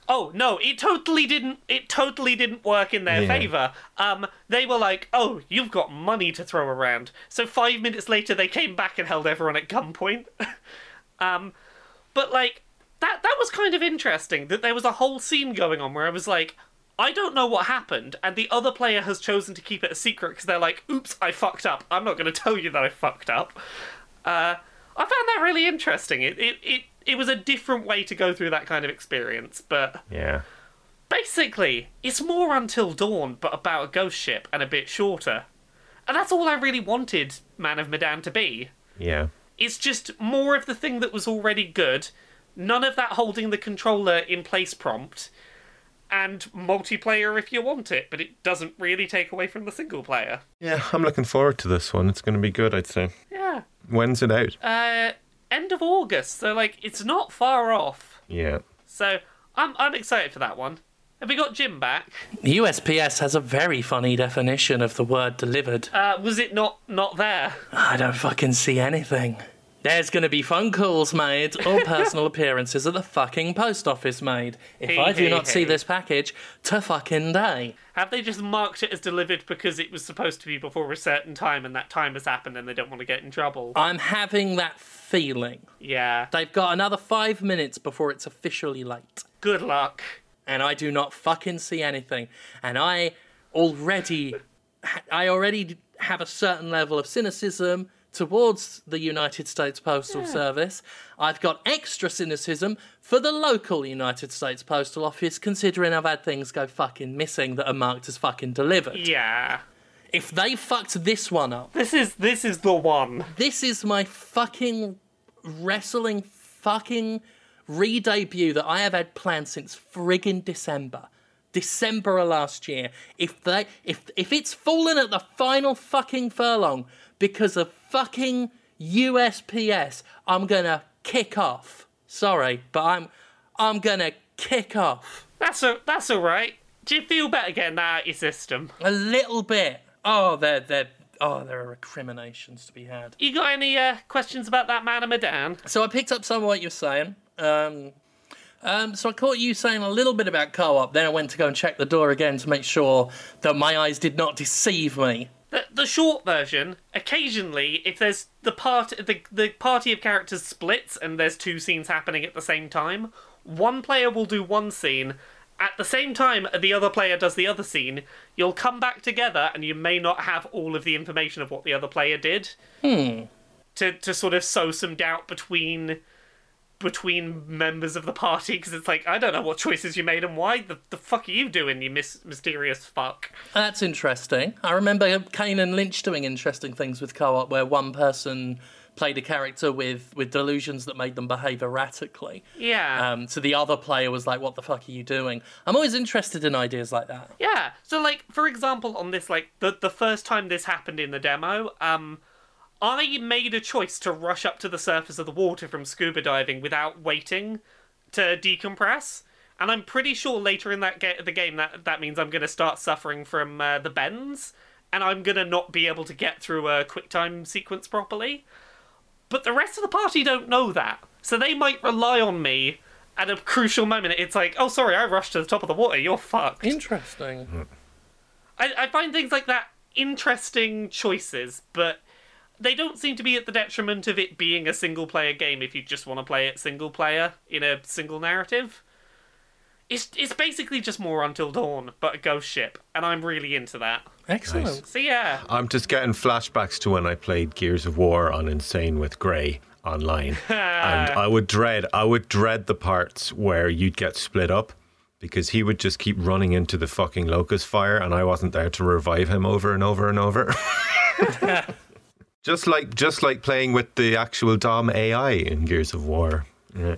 [SPEAKER 2] Oh no, it totally didn't. It totally didn't work in their
[SPEAKER 3] Yeah.
[SPEAKER 2] favor. Um, they were like, "Oh, you've got money to throw around." So five minutes later, they came back and held everyone at gunpoint. um, but like that that was kind of interesting. That there was a whole scene going on where I was like, I don't know what happened, and the other player has chosen to keep it a secret because they're like, "Oops, I fucked up. I'm not going to tell you that I fucked up." Uh, I found that really interesting. It it it it was a different way to go through that kind of experience, but
[SPEAKER 3] Yeah.
[SPEAKER 2] basically, it's more Until Dawn, but about a ghost ship and a bit shorter. And that's all I really wanted Man of Medan to be.
[SPEAKER 3] Yeah.
[SPEAKER 2] It's just more of the thing that was already good, none of that holding the controller in place prompt, and multiplayer if you want it, but it doesn't really take away from the single player.
[SPEAKER 3] Yeah, I'm looking forward to this one. It's going to be good, I'd say.
[SPEAKER 2] Yeah.
[SPEAKER 3] When's it out?
[SPEAKER 2] Uh, end of August, so like it's not far off.
[SPEAKER 3] Yeah.
[SPEAKER 2] So I'm I'm excited for that one. Have we got Jim back?
[SPEAKER 1] USPS has a very funny definition of the word delivered.
[SPEAKER 2] Uh, was it not not there?
[SPEAKER 1] I don't fucking see anything. There's gonna be phone calls made or personal appearances at the fucking post office made. If
[SPEAKER 2] Hey,
[SPEAKER 1] I do
[SPEAKER 2] hey,
[SPEAKER 1] not see this package, to fucking day.
[SPEAKER 2] Have they just marked it as delivered because it was supposed to be before a certain time and that time has happened and they don't want to get in trouble?
[SPEAKER 1] I'm having that feeling.
[SPEAKER 2] Yeah.
[SPEAKER 1] They've got another five minutes before it's officially late.
[SPEAKER 2] Good luck.
[SPEAKER 1] and I do not fucking see anything. And I already, I already have a certain level of cynicism towards the United States Postal Service. I've got extra cynicism for the local United States Postal Office, considering I've had things go fucking missing that are marked as fucking delivered.
[SPEAKER 2] Yeah.
[SPEAKER 1] If they fucked this one up,
[SPEAKER 2] This is this is the one.
[SPEAKER 1] this is my fucking wrestling fucking re-debut that I have had planned since friggin' December. December of last year. If they if if it's fallen at the final fucking furlong because of fucking USPS, I'm gonna kick off Sorry, but I'm I'm gonna kick off
[SPEAKER 2] That's a, that's all right. Do you feel better getting that out of your system?
[SPEAKER 1] a little bit. Oh, there there oh there are recriminations to be had.
[SPEAKER 2] You got any uh, questions about that man of Medan?
[SPEAKER 1] So I picked up some of what you're saying. Um, um, so I caught you saying a little bit about co-op. Then I went to go and check the door again to make sure that my eyes did not deceive me.
[SPEAKER 2] The, the short version, occasionally, if there's the part the, the party of characters splits and there's two scenes happening at the same time, one player will do one scene. At the same time, the other player does the other scene. You'll come back together, and you may not have all of the information of what the other player did. Hmm. To to sort of sow some doubt between between members of the party, because it's like I don't know what choices you made and why. The the fuck are you doing, you mis- mysterious fuck?
[SPEAKER 1] That's interesting. I remember Kane and Lynch doing interesting things with co-op, where one person played a character with with delusions that made them behave erratically.
[SPEAKER 2] Yeah.
[SPEAKER 1] Um, so the other player was like, "What the fuck are you doing?" I'm always interested in ideas like that.
[SPEAKER 2] Yeah. So like for example on this like the the first time this happened in the demo, um I made a choice to rush up to the surface of the water from scuba diving without waiting to decompress. And I'm pretty sure later in that ga- the game that that means I'm going to start suffering from uh, the bends and I'm going to not be able to get through a quick time sequence properly. But the rest of the party don't know that. So they might rely on me at a crucial moment. It's like, "Oh, sorry, I rushed to the top of the water. You're fucked."
[SPEAKER 1] Interesting.
[SPEAKER 2] I, I find things like that interesting choices, but they don't seem to be at the detriment of it being a single player game if you just want to play it single player in a single narrative. It's, it's basically just more Until Dawn, but a ghost ship, and I'm really into that.
[SPEAKER 1] Excellent.
[SPEAKER 3] Nice.
[SPEAKER 2] So yeah,
[SPEAKER 3] I'm just getting flashbacks to when I played Gears of War on Insane with Grey online, and I would dread, I would dread the parts where you'd get split up because he would just keep running into the fucking locust fire, and I wasn't there to revive him over and over and over. just like, just like playing with the actual Dom AI in Gears of War. Yeah.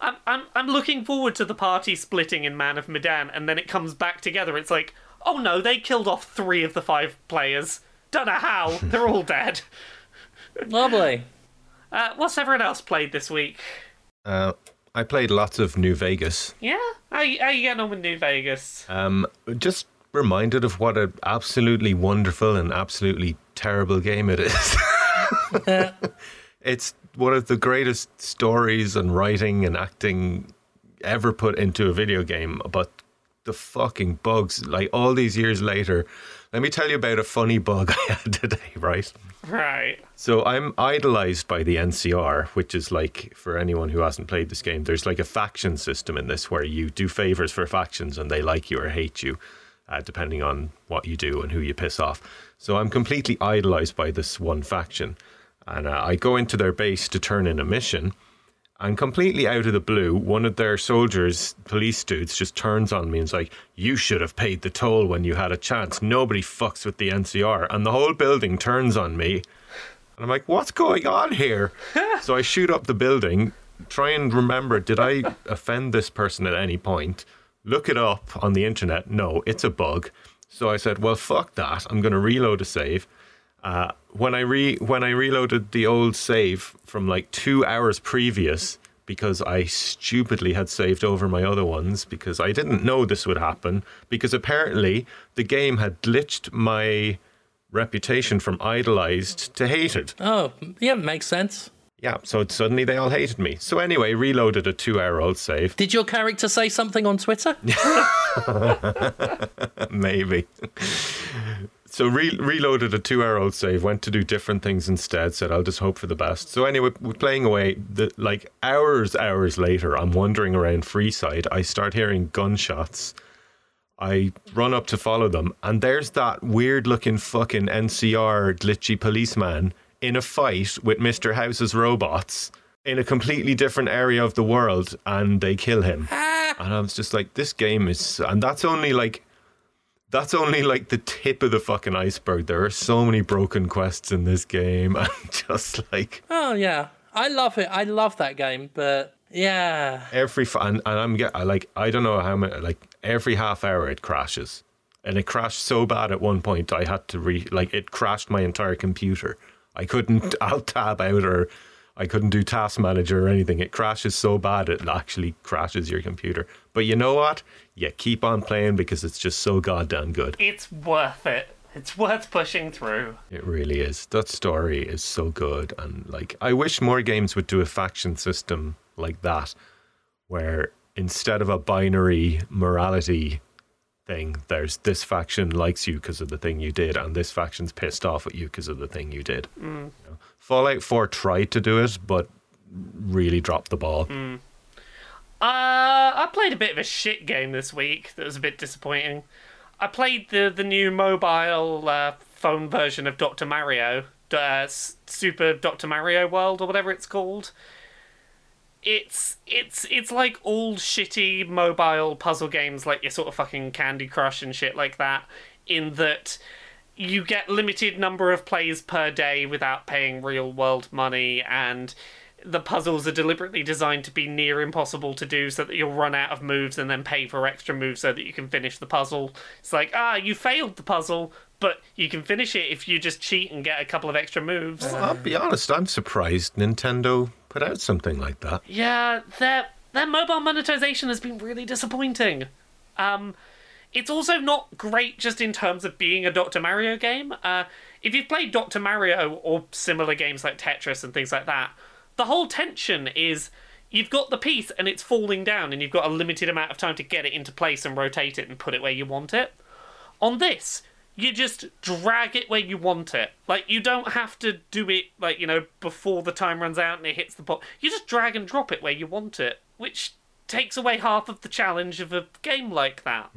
[SPEAKER 2] I'm, I'm, I'm looking forward to the party splitting in Man of Medan, and then it comes back together. It's like, oh no, they killed off three of the five players. Don't know how. They're all dead.
[SPEAKER 1] Lovely.
[SPEAKER 2] Uh, what's everyone else played this week?
[SPEAKER 3] Uh, I played lots of New Vegas.
[SPEAKER 2] Yeah? How, you- how you getting on with New Vegas?
[SPEAKER 3] Um, just reminded of what an absolutely wonderful and absolutely terrible game it is. it's one of the greatest stories and writing and acting ever put into a video game, but the fucking bugs, like all these years later. Let me tell you about a funny bug I had today, right?
[SPEAKER 2] Right.
[SPEAKER 3] So I'm idolized by the NCR, which is like for anyone who hasn't played this game, there's like a faction system in this where you do favors for factions and they like you or hate you, uh, depending on what you do and who you piss off. So I'm completely idolized by this one faction, and uh, I go into their base to turn in a mission. And completely out of the blue, one of their soldiers, police dudes, just turns on me and is like, You should have paid the toll when you had a chance. Nobody fucks with the NCR. And the whole building turns on me. And I'm like, What's going on here? so I shoot up the building, try and remember, did I offend this person at any point? Look it up on the internet. No, it's a bug. So I said, Well, fuck that. I'm going to reload a save. Uh, when I re when I reloaded the old save from like two hours previous because I stupidly had saved over my other ones because I didn't know this would happen because apparently the game had glitched my reputation from idolized to hated.
[SPEAKER 1] Oh, yeah, makes sense.
[SPEAKER 3] Yeah, so suddenly they all hated me. So anyway, reloaded a two hour old save.
[SPEAKER 1] Did your character say something on Twitter?
[SPEAKER 3] Maybe. So re- reloaded a two-hour-old save, went to do different things instead. Said I'll just hope for the best. So anyway, we're playing away. The, like hours, hours later, I'm wandering around Freeside. I start hearing gunshots. I run up to follow them, and there's that weird-looking fucking NCR glitchy policeman in a fight with Mister House's robots in a completely different area of the world, and they kill him. And I was just like, this game is, and that's only like that's only like the tip of the fucking iceberg. There are so many broken quests in this game, and just like
[SPEAKER 1] Oh yeah, I love it. I love that game, but yeah,
[SPEAKER 3] every f- and, and I'm get I like I don't know how many like every half hour it crashes, and it crashed so bad at one point I had to re like it crashed my entire computer. I couldn't alt tab out or I couldn't do Task Manager or anything. It crashes so bad it actually crashes your computer. But you know what? You keep on playing because it's just so goddamn good.
[SPEAKER 2] It's worth it. It's worth pushing through.
[SPEAKER 3] It really is. That story is so good, and like I wish more games would do a faction system like that, where instead of a binary morality thing, there's this faction likes you because of the thing you did, and this faction's pissed off at you because of the thing you did. You know? Fallout Four tried to do it, but really dropped the ball.
[SPEAKER 2] Uh, I played a bit of a shit game this week that was a bit disappointing. I played the the new mobile uh, phone version of Doctor Mario, uh, Super Doctor Mario World or whatever it's called. It's it's it's like old shitty mobile puzzle games like your sort of fucking Candy Crush and shit like that. In that you get limited number of plays per day without paying real world money and the puzzles are deliberately designed to be near impossible to do so that you'll run out of moves and then pay for extra moves so that you can finish the puzzle. It's like, ah, you failed the puzzle, but you can finish it if you just cheat and get a couple of extra moves.
[SPEAKER 3] I'll be honest, I'm surprised Nintendo put out something like that.
[SPEAKER 2] Yeah, their their mobile monetization has been really disappointing. Um, it's also not great just in terms of being a Dr. Mario game. Uh, if you've played Dr. Mario or similar games like Tetris and things like that, the whole tension is you've got the piece and it's falling down and you've got a limited amount of time to get it into place and rotate it and put it where you want it. On this, you just drag it where you want it. Like you don't have to do it like, you know, before the time runs out and it hits the pot. You just drag and drop it where you want it, which takes away half of the challenge of a game like that.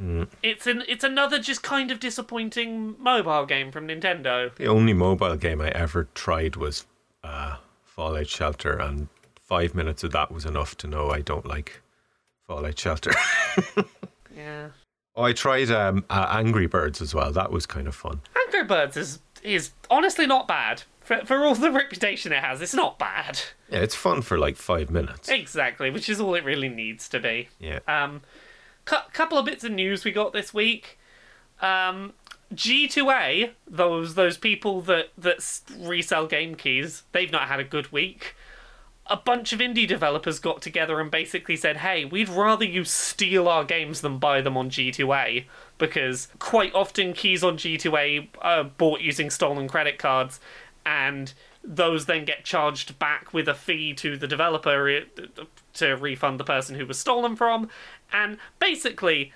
[SPEAKER 2] It's an it's another just kind of disappointing mobile game from Nintendo.
[SPEAKER 3] The only mobile game I ever tried was uh, Fallout Shelter, and five minutes of that was enough to know I don't like Fallout Shelter.
[SPEAKER 2] Yeah.
[SPEAKER 3] Oh, I tried um, uh, Angry Birds as well. That was kind of fun.
[SPEAKER 2] Angry Birds is is honestly not bad. For, for all the reputation it has, it's not bad.
[SPEAKER 3] Yeah, it's fun for like five minutes.
[SPEAKER 2] Exactly, which is all it really needs to be.
[SPEAKER 3] Yeah.
[SPEAKER 2] Um, cu- couple of bits of news we got this week. Um, G2A, those those people that that resell game keys, they've not had a good week. A bunch of indie developers got together and basically said, "Hey, we'd rather you steal our games than buy them on G2A because quite often keys on G2A are bought using stolen credit cards, and those then get charged back with a fee to the developer eh, to refund the person who was stolen from, and basically."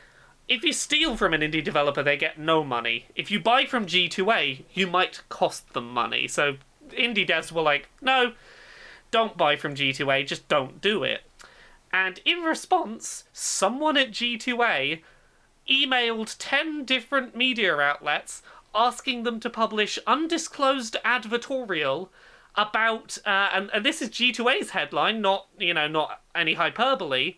[SPEAKER 2] if you steal from an indie developer, they get no money. If you buy from G2A, you might cost them money. So indie devs were like, no, don't buy from G2A, just don't do it. And in response, someone at G2A emailed 10 different media outlets asking them to publish undisclosed advertorial about uh, and, and this is G2A's headline, not you know, not any hyperbole,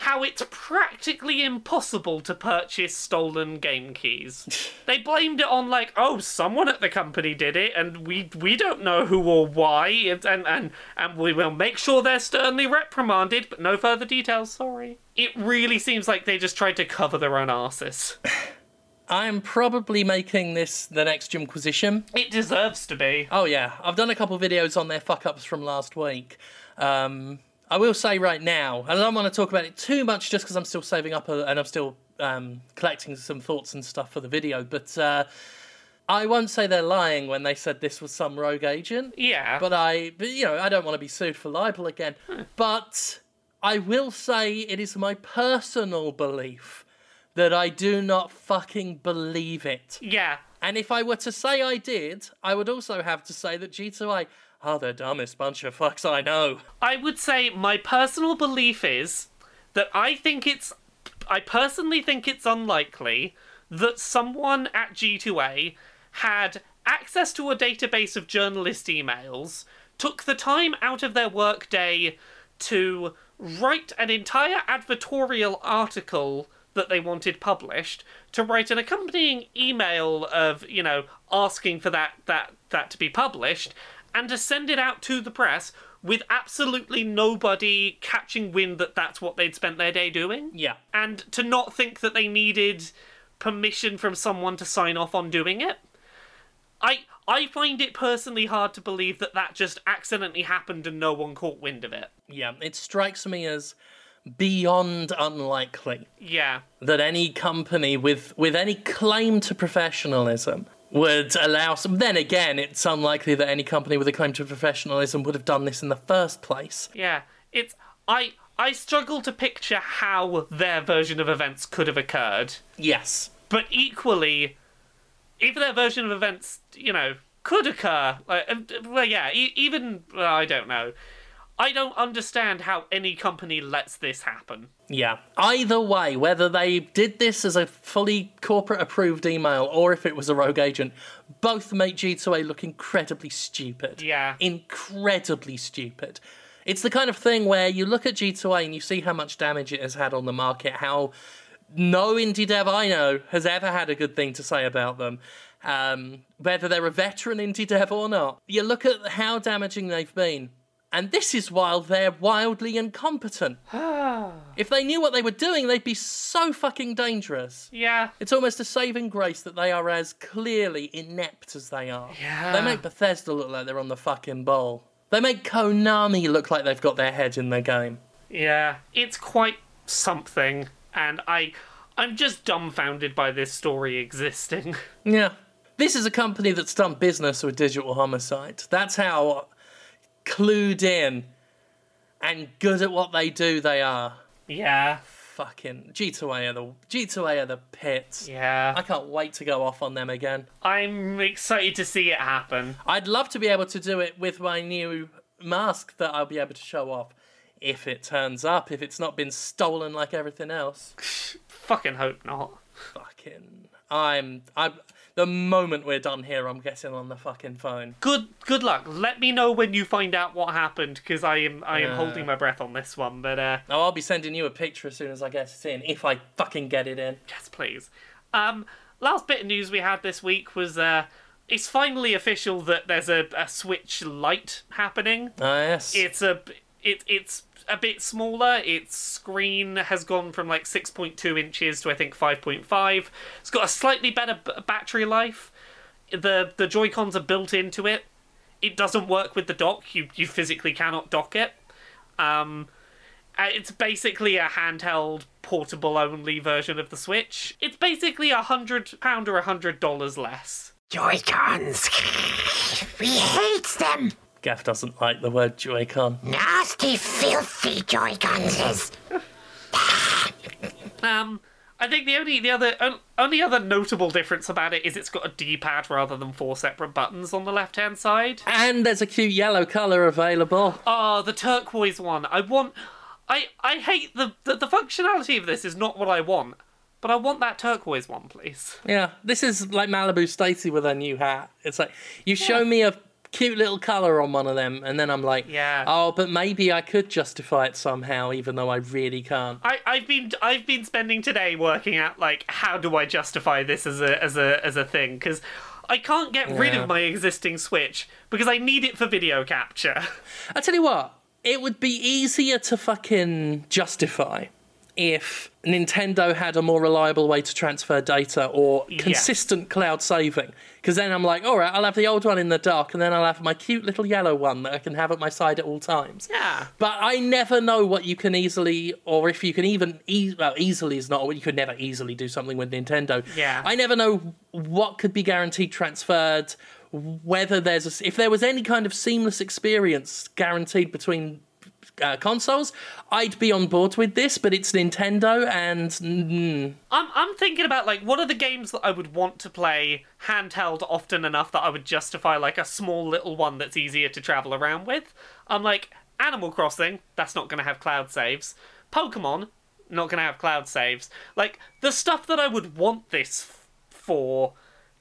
[SPEAKER 2] how it's practically impossible to purchase stolen game keys. they blamed it on like, oh, someone at the company did it, and we we don't know who or why, and and and, we will make sure they're sternly reprimanded, but no further details. Sorry. It really seems like they just tried to cover their own asses.
[SPEAKER 1] I'm probably making this the next Jimquisition.
[SPEAKER 2] It deserves to be.
[SPEAKER 1] Oh yeah, I've done a couple videos on their fuck ups from last week. Um, I will say right now, and I don't want to talk about it too much, just because I'm still saving up a, and I'm still um, collecting some thoughts and stuff for the video. But uh, I won't say they're lying when they said this was some rogue agent.
[SPEAKER 2] Yeah.
[SPEAKER 1] But I, but you know, I don't want to be sued for libel again. But I will say it is my personal belief that I do not fucking believe it.
[SPEAKER 2] yeah.
[SPEAKER 1] And if I were to say I did, I would also have to say that G2A are the dumbest bunch of fucks I know.
[SPEAKER 2] I would say my personal belief is that I think it's I personally think it's unlikely that someone at G2A had access to a database of journalist emails, took the time out of their workday to write an entire advertorial article that they wanted published, to write an accompanying email of, you know, asking for that that that to be published, and to send it out to the press with absolutely nobody catching wind that that's what they'd spent their day doing
[SPEAKER 1] Yeah.
[SPEAKER 2] and to not think that they needed permission from someone to sign off on doing it. I I find it personally hard to believe that that just accidentally happened and no one caught wind of it.
[SPEAKER 1] Yeah, it strikes me as beyond unlikely
[SPEAKER 2] Yeah.
[SPEAKER 1] that any company with with any claim to professionalism would allow some then again it's unlikely that any company with a claim to professionalism would have done this in the first place
[SPEAKER 2] Yeah. It's I I struggle to picture how their version of events could have occurred.
[SPEAKER 1] yes
[SPEAKER 2] But equally, if their version of events, you know, could occur, like, uh, well, yeah, even well, I don't know. I don't understand how any company lets this happen.
[SPEAKER 1] yeah either way whether they did this as a fully corporate approved email or if it was a rogue agent both make g2a look incredibly stupid
[SPEAKER 2] Yeah.
[SPEAKER 1] incredibly stupid. It's the kind of thing where you look at G2A and you see how much damage it has had on the market, how no indie dev I know has ever had a good thing to say about them, um, whether they're a veteran indie dev or not. You look at how damaging they've been, and this is while they're wildly incompetent. Ah. if they knew what they were doing, they'd be so fucking dangerous.
[SPEAKER 2] Yeah.
[SPEAKER 1] It's almost a saving grace that they are as clearly inept as they are.
[SPEAKER 2] Yeah.
[SPEAKER 1] They make Bethesda look like they're on the fucking ball. They make Konami look like they've got their head in their game.
[SPEAKER 2] Yeah. It's quite something, and I. I'm just dumbfounded by this story existing.
[SPEAKER 1] Yeah. This is a company that's done business with digital homicide. That's how clued in and good at what they do they are.
[SPEAKER 2] yeah.
[SPEAKER 1] Fucking G2A are the G2A are the pits.
[SPEAKER 2] Yeah.
[SPEAKER 1] I can't wait to go off on them again.
[SPEAKER 2] I'm excited to see it happen.
[SPEAKER 1] I'd love to be able to do it with my new mask that I'll be able to show off if it turns up, if it's not been stolen like everything else.
[SPEAKER 2] Fucking hope not.
[SPEAKER 1] Fucking I'm I'm the moment we're done here I'm getting on the fucking phone.
[SPEAKER 2] Good good luck. Let me know when you find out what happened because I am I am
[SPEAKER 1] Yeah.
[SPEAKER 2] holding my breath on this one. But uh,
[SPEAKER 1] Now I'll be sending you a picture as soon as I get it in, if I fucking get it in.
[SPEAKER 2] yes, please. Um, last bit of news we had this week was uh, it's finally official that there's a, a Switch Lite happening.
[SPEAKER 1] Ah yes.
[SPEAKER 2] It's a it it's a bit smaller. Its screen has gone from like 6.2 inches to I think 5.5. It's got a slightly better b- battery life. The the Joy Cons are built into it. It doesn't work with the dock. You you physically cannot dock it. Um, uh, it's basically a handheld, portable only version of the Switch. It's basically a hundred pound or a hundred dollars less.
[SPEAKER 4] Joy-Cons. We hate them.
[SPEAKER 1] Gav doesn't like the word Joy-Con.
[SPEAKER 4] Nasty, filthy Joy-Cons.
[SPEAKER 2] Um, I think the only the other on- only other notable difference about it is it's got a D-pad rather than four separate buttons on the left-hand side.
[SPEAKER 1] And there's a cute yellow colour available.
[SPEAKER 2] Oh, the turquoise one. I want. I I hate the, the the functionality of this is not what I want, but I want that turquoise one, please.
[SPEAKER 1] Yeah, this is like Malibu Stacy with her new hat. It's like you show me a cute little color on one of them, and then I'm like,
[SPEAKER 2] Yeah.
[SPEAKER 1] oh, but maybe I could justify it somehow, even though I really can't.
[SPEAKER 2] I, I've been I've been spending today working out like how do I justify this as a as a as a thing because I can't get rid
[SPEAKER 1] Yeah.
[SPEAKER 2] of my existing Switch because I need it for video capture.
[SPEAKER 1] I tell you what, it would be easier to fucking justify if Nintendo had a more reliable way to transfer data or consistent cloud saving. Because then I'm like, all right, I'll have the old one in the dark, and then I'll have my cute little yellow one that I can have at my side at all times.
[SPEAKER 2] Yeah.
[SPEAKER 1] But I never know what you can easily, or if you can even, e- well, easily is not, you could never easily do something with Nintendo.
[SPEAKER 2] Yeah.
[SPEAKER 1] I never know what could be guaranteed transferred, whether there's, a, if there was any kind of seamless experience guaranteed between uh, consoles, I'd be on board with this, but it's Nintendo and mm,
[SPEAKER 2] I'm I'm thinking about like what are the games that I would want to play handheld often enough that I would justify like a small little one that's easier to travel around with. I'm like Animal Crossing, that's not going to have cloud saves. Pokemon, not going to have cloud saves. Like the stuff that I would want this f- for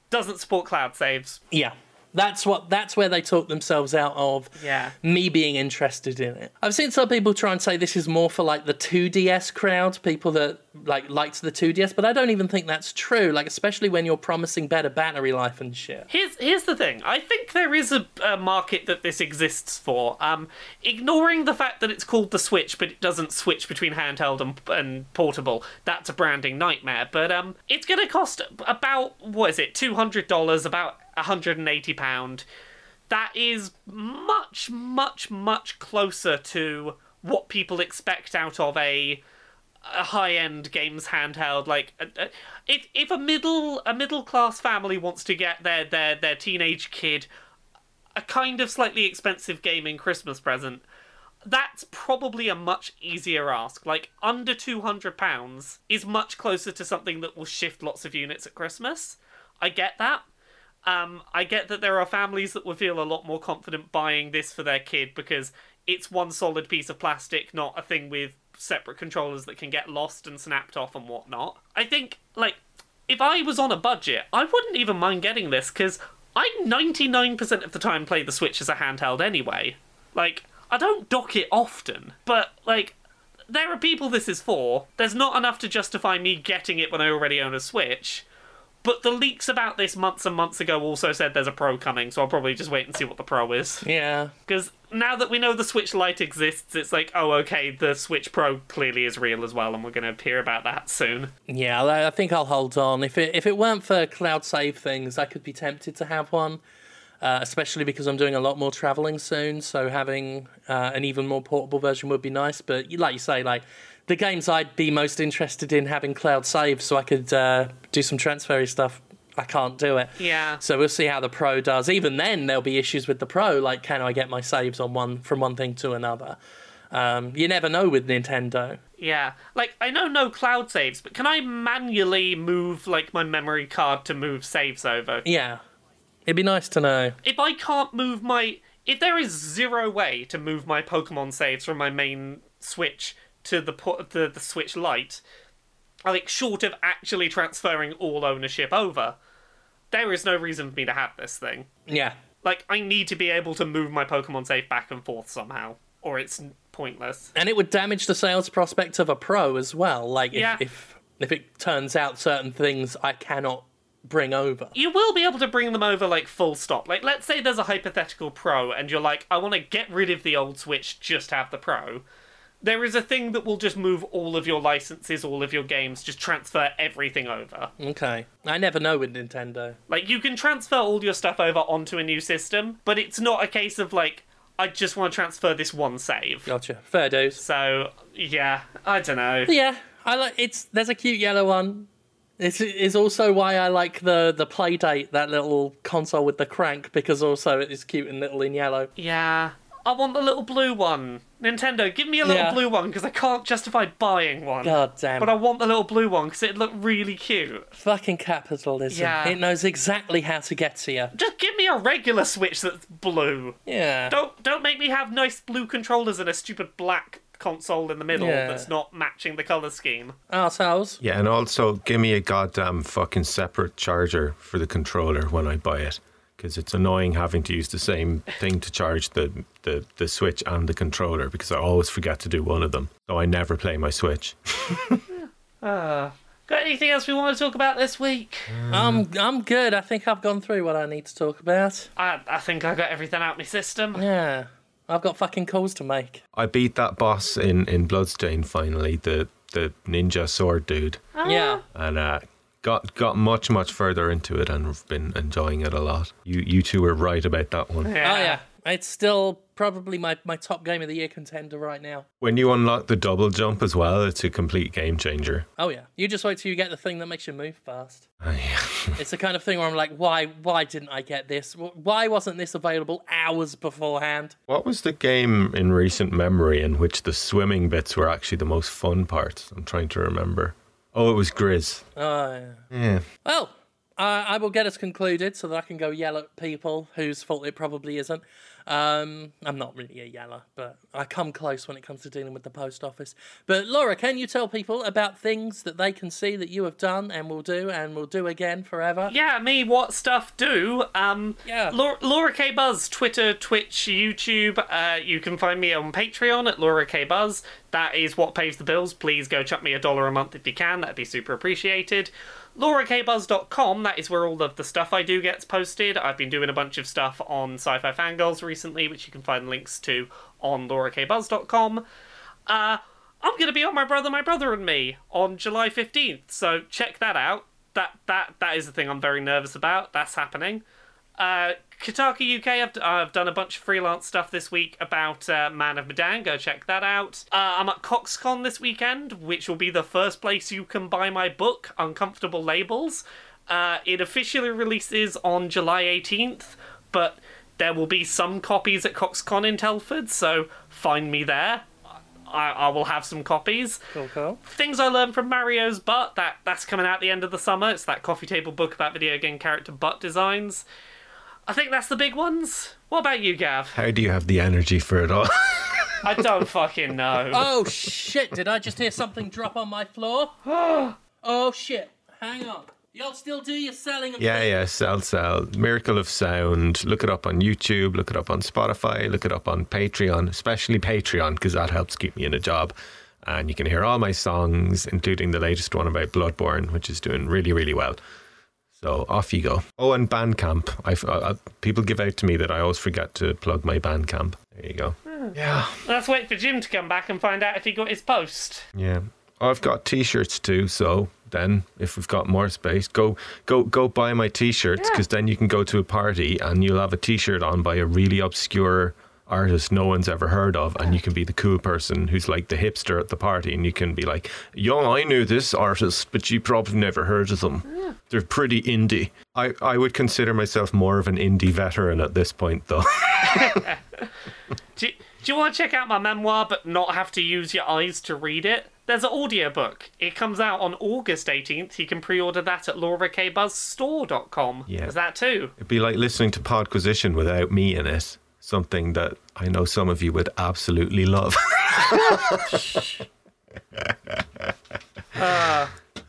[SPEAKER 2] doesn't support cloud saves.
[SPEAKER 1] yeah. That's what. That's where they talk themselves out of
[SPEAKER 2] Yeah.
[SPEAKER 1] me being interested in it. I've seen some people try and say this is more for like the 2DS crowd, people that like liked the 2DS, but I don't even think that's true. Like especially when you're promising better battery life and shit.
[SPEAKER 2] Here's here's the thing. I think there is a, a market that this exists for. Um, ignoring the fact that it's called the Switch, but it doesn't switch between handheld and, and portable. That's a branding nightmare. But um, it's going to cost about what is it, two hundred dollars, about £180. That is much, much, much closer to what people expect out of a a high-end games handheld. Like uh, uh, if if a middle a middle class family wants to get their their their teenage kid a kind of slightly expensive gaming christmas present that's probably a much easier ask. Like under 200 pounds is much closer to something that will shift lots of units at christmas. I get that um, I get that there are families that will feel a lot more confident buying this for their kid because it's one solid piece of plastic, not a thing with separate controllers that can get lost and snapped off and whatnot. I think, like, if I was on a budget, I wouldn't even mind getting this because I 99% of the time play the Switch as a handheld anyway. Like, I don't dock it often, but, like, there are people this is for. There's not enough to justify me getting it when I already own a Switch. But the leaks about this months and months ago also said there's a Pro coming, so I'll probably just wait and see what the Pro is.
[SPEAKER 1] Yeah.
[SPEAKER 2] Because now that we know the Switch Lite exists, it's like, oh, okay, the Switch Pro clearly is real as well, and we're going to hear about that soon.
[SPEAKER 1] Yeah, I think I'll hold on. If it if it weren't for cloud save things, I could be tempted to have one. Uh, especially because I'm doing a lot more traveling soon, so having uh, an even more portable version would be nice. But like you say, like the games I'd be most interested in having cloud save, so I could uh, do some transfery stuff. I can't do it.
[SPEAKER 2] Yeah.
[SPEAKER 1] So we'll see how the Pro does. Even then, there'll be issues with the Pro, like can I get my saves on one from one thing to another? Um, you never know with Nintendo.
[SPEAKER 2] Yeah. Like, I know no cloud saves, but can I manually move, like, my memory card to move saves over?
[SPEAKER 1] Yeah, it'd be nice to know.
[SPEAKER 2] If I can't move my. If there is zero way to move my Pokemon saves from my main Switch to the, po- the, the Switch Lite, like, short of actually transferring all ownership over, there is no reason for me to have this thing.
[SPEAKER 1] Yeah,
[SPEAKER 2] Like, I need to be able to move my Pokemon save back and forth somehow, or it's pointless.
[SPEAKER 1] and it would damage the sales prospect of a Pro as well. Like if
[SPEAKER 2] Yeah.
[SPEAKER 1] if, if it turns out certain things I cannot bring over.
[SPEAKER 2] You will be able to bring them over, like, full stop. Like, let's say there's a hypothetical Pro, and you're like, I want to get rid of the old Switch, just have the Pro. There is a thing that will just move all of your licenses, all of your games, just transfer everything over.
[SPEAKER 1] Okay, I never know with Nintendo.
[SPEAKER 2] Like, you can transfer all your stuff over onto a new system, but it's not a case of, like, I just want to transfer this one save.
[SPEAKER 1] Gotcha, fair dues.
[SPEAKER 2] So, yeah, I don't know.
[SPEAKER 1] Yeah, I like it's. There's a cute yellow one. This is also why I like the the Playdate, that little console with the crank, because also it is cute and little in yellow.
[SPEAKER 2] Yeah. I want the little blue one. Nintendo, give me a little
[SPEAKER 1] Yeah.
[SPEAKER 2] blue one because I can't justify buying one.
[SPEAKER 1] God damn.
[SPEAKER 2] But I want the little blue one because it looked really cute.
[SPEAKER 1] Fucking capitalism.
[SPEAKER 2] Yeah.
[SPEAKER 1] It knows exactly how to get to you.
[SPEAKER 2] Just give me a regular Switch that's blue.
[SPEAKER 1] Yeah.
[SPEAKER 2] Don't don't make me have nice blue controllers and a stupid black console in the middle
[SPEAKER 1] Yeah.
[SPEAKER 2] that's not matching the color scheme.
[SPEAKER 1] Ourselves.
[SPEAKER 3] Yeah, and also give me a goddamn fucking separate charger for the controller when I buy it. Because it's annoying having to use the same thing to charge the, the, the Switch and the controller because I always forget to do one of them. So I never play my Switch.
[SPEAKER 2] Ah, got anything else we want to talk about this week?
[SPEAKER 1] Um, I'm I'm good. I think I've gone through what I need to talk about.
[SPEAKER 2] I I think I got everything out of my system.
[SPEAKER 1] Yeah. I've got fucking calls to make.
[SPEAKER 3] I beat that boss in, in Bloodstain finally, the, the ninja sword dude. Ah.
[SPEAKER 1] Yeah.
[SPEAKER 3] and uh, got got much much further into it and have been enjoying it a lot. You you two were right about that one.
[SPEAKER 1] Oh yeah. It's still probably my, my top game of the year contender right now.
[SPEAKER 3] When you unlock the double jump as well, it's a complete game changer.
[SPEAKER 1] Oh yeah. You just wait till you get the thing that makes you move fast.
[SPEAKER 3] Uh, yeah.
[SPEAKER 1] It's the kind of thing where I'm like, why why didn't I get this? Why wasn't this available hours beforehand?
[SPEAKER 3] what was the game in recent memory in which the swimming bits were actually the most fun parts? I'm trying to remember. Oh, it was Gris.
[SPEAKER 1] Oh yeah.
[SPEAKER 3] Yeah.
[SPEAKER 1] Well, uh, I will get us concluded so that I can go yell at people whose fault it probably isn't. Um, I'm not really a yeller, but I come close when it comes to dealing with the post office. But Laura, can you tell people about things that they can see that you have done and will do and will do again forever?
[SPEAKER 2] Yeah, me, what stuff do? Um,
[SPEAKER 1] Yeah.
[SPEAKER 2] Laura, Laura K Buzz, Twitter, Twitch, YouTube. Uh, you can find me on Patreon at Laura K Buzz. That is what pays the bills. Please go chuck me a dollar a month if you can. That'd be super appreciated. LauraKBuzz.com, that is where all of the stuff I do gets posted. I've been doing a bunch of stuff on Sci Fi Fangirls recently, which you can find links to on LauraKBuzz.com. Uh, I'm going to be on My Brother, My Brother and Me on July 15th, so check that out. That that that is the thing I'm very nervous about. That's happening. Uh, Kotaku UK, I've, I've done a bunch of freelance stuff this week about uh, Man of Medan. Go check that out. Uh, I'm at CoxCon this weekend, which will be the first place you can buy my book, Uncomfortable Labels. Uh, it officially releases on July 18th, but there will be some copies at CoxCon in Telford, so find me there. I, I will have some copies.
[SPEAKER 1] Cool, cool.
[SPEAKER 2] Things I learned from Mario's butt. That that's coming out the end of the summer. It's that coffee table book about video game character butt designs. I think that's the big ones. What about you, Gav?
[SPEAKER 3] How do you have the energy for it all?
[SPEAKER 2] I don't fucking know.
[SPEAKER 1] Oh shit! Did I just hear something drop on my floor? oh shit! Hang on. Y'all still do your selling of
[SPEAKER 3] yeah,
[SPEAKER 1] things?
[SPEAKER 3] yeah, sell, sell. Miracle of Sound. Look it up on YouTube, look it up on Spotify, look it up on Patreon, especially Patreon, because that helps keep me in a job. And you can hear all my songs, including the latest one about Bloodborne, which is doing really, really well. So off you go. Oh, and Bandcamp. I've, uh, people give out to me that I always forget to plug my Bandcamp. There you go. Yeah,
[SPEAKER 2] Let's wait for Jim to come back and find out if he got his post.
[SPEAKER 3] yeah. Oh, I've got T-shirts too. So then, if we've got more space, go go go buy my T-shirts because then you can go to a party and you'll have a T-shirt on by a really obscure artist no one's ever heard of, and you can be the cool person who's like the hipster at the party, and you can be like, "Yo, I knew this artist, but you probably never heard of them. They're pretty indie." I I would consider myself more of an indie veteran at this point, though.
[SPEAKER 2] Do, do you want to check out my memoir but not have to use your eyes to read it? There's an audiobook. It comes out on August 18th. You can pre order that at laurakbuzzstore.com.
[SPEAKER 3] Yeah.
[SPEAKER 2] There's that too.
[SPEAKER 3] It'd be like listening to Podquisition without me in it. Something that I know some of you would absolutely love.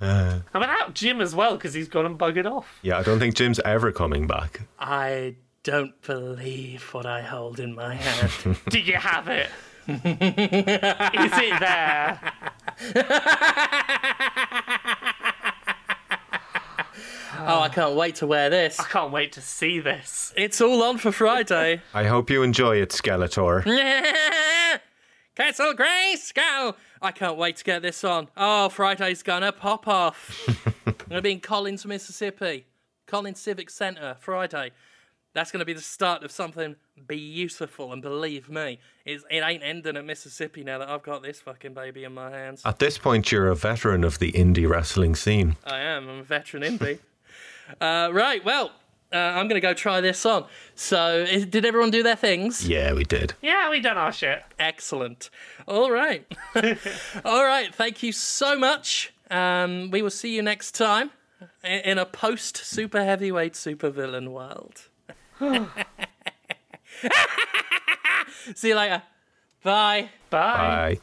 [SPEAKER 2] Uh, I'm without Jim as well, because he's gone and buggered off.
[SPEAKER 3] yeah, I don't think Jim's ever coming back.
[SPEAKER 1] I don't believe what I hold in my hand.
[SPEAKER 2] Do you have it? Is it there?
[SPEAKER 1] oh, I uh, can't wait to wear this.
[SPEAKER 2] I can't wait to see this.
[SPEAKER 1] It's all on for Friday.
[SPEAKER 3] I hope you enjoy it, Skeletor.
[SPEAKER 1] Castle Grayskull! I can't wait to get this on. Oh, Friday's gonna pop off. I'm gonna be in Collins, Mississippi. Collins Civic Center, Friday. That's gonna be the start of something beautiful, and believe me, it's, it ain't ending at Mississippi now that I've got this fucking baby in my hands.
[SPEAKER 3] At this point, you're a veteran of the indie wrestling scene.
[SPEAKER 1] I am. I'm a veteran indie. Uh, right, well, uh, I'm gonna go try this on. So, is, did everyone do their things?
[SPEAKER 3] Yeah, we did.
[SPEAKER 2] Yeah, we done our shit.
[SPEAKER 1] Excellent. All right. All right. Thank you so much. Um, we will see you next time i- in a post super heavyweight super villain world. see you later. Bye.
[SPEAKER 2] Bye.
[SPEAKER 3] Bye.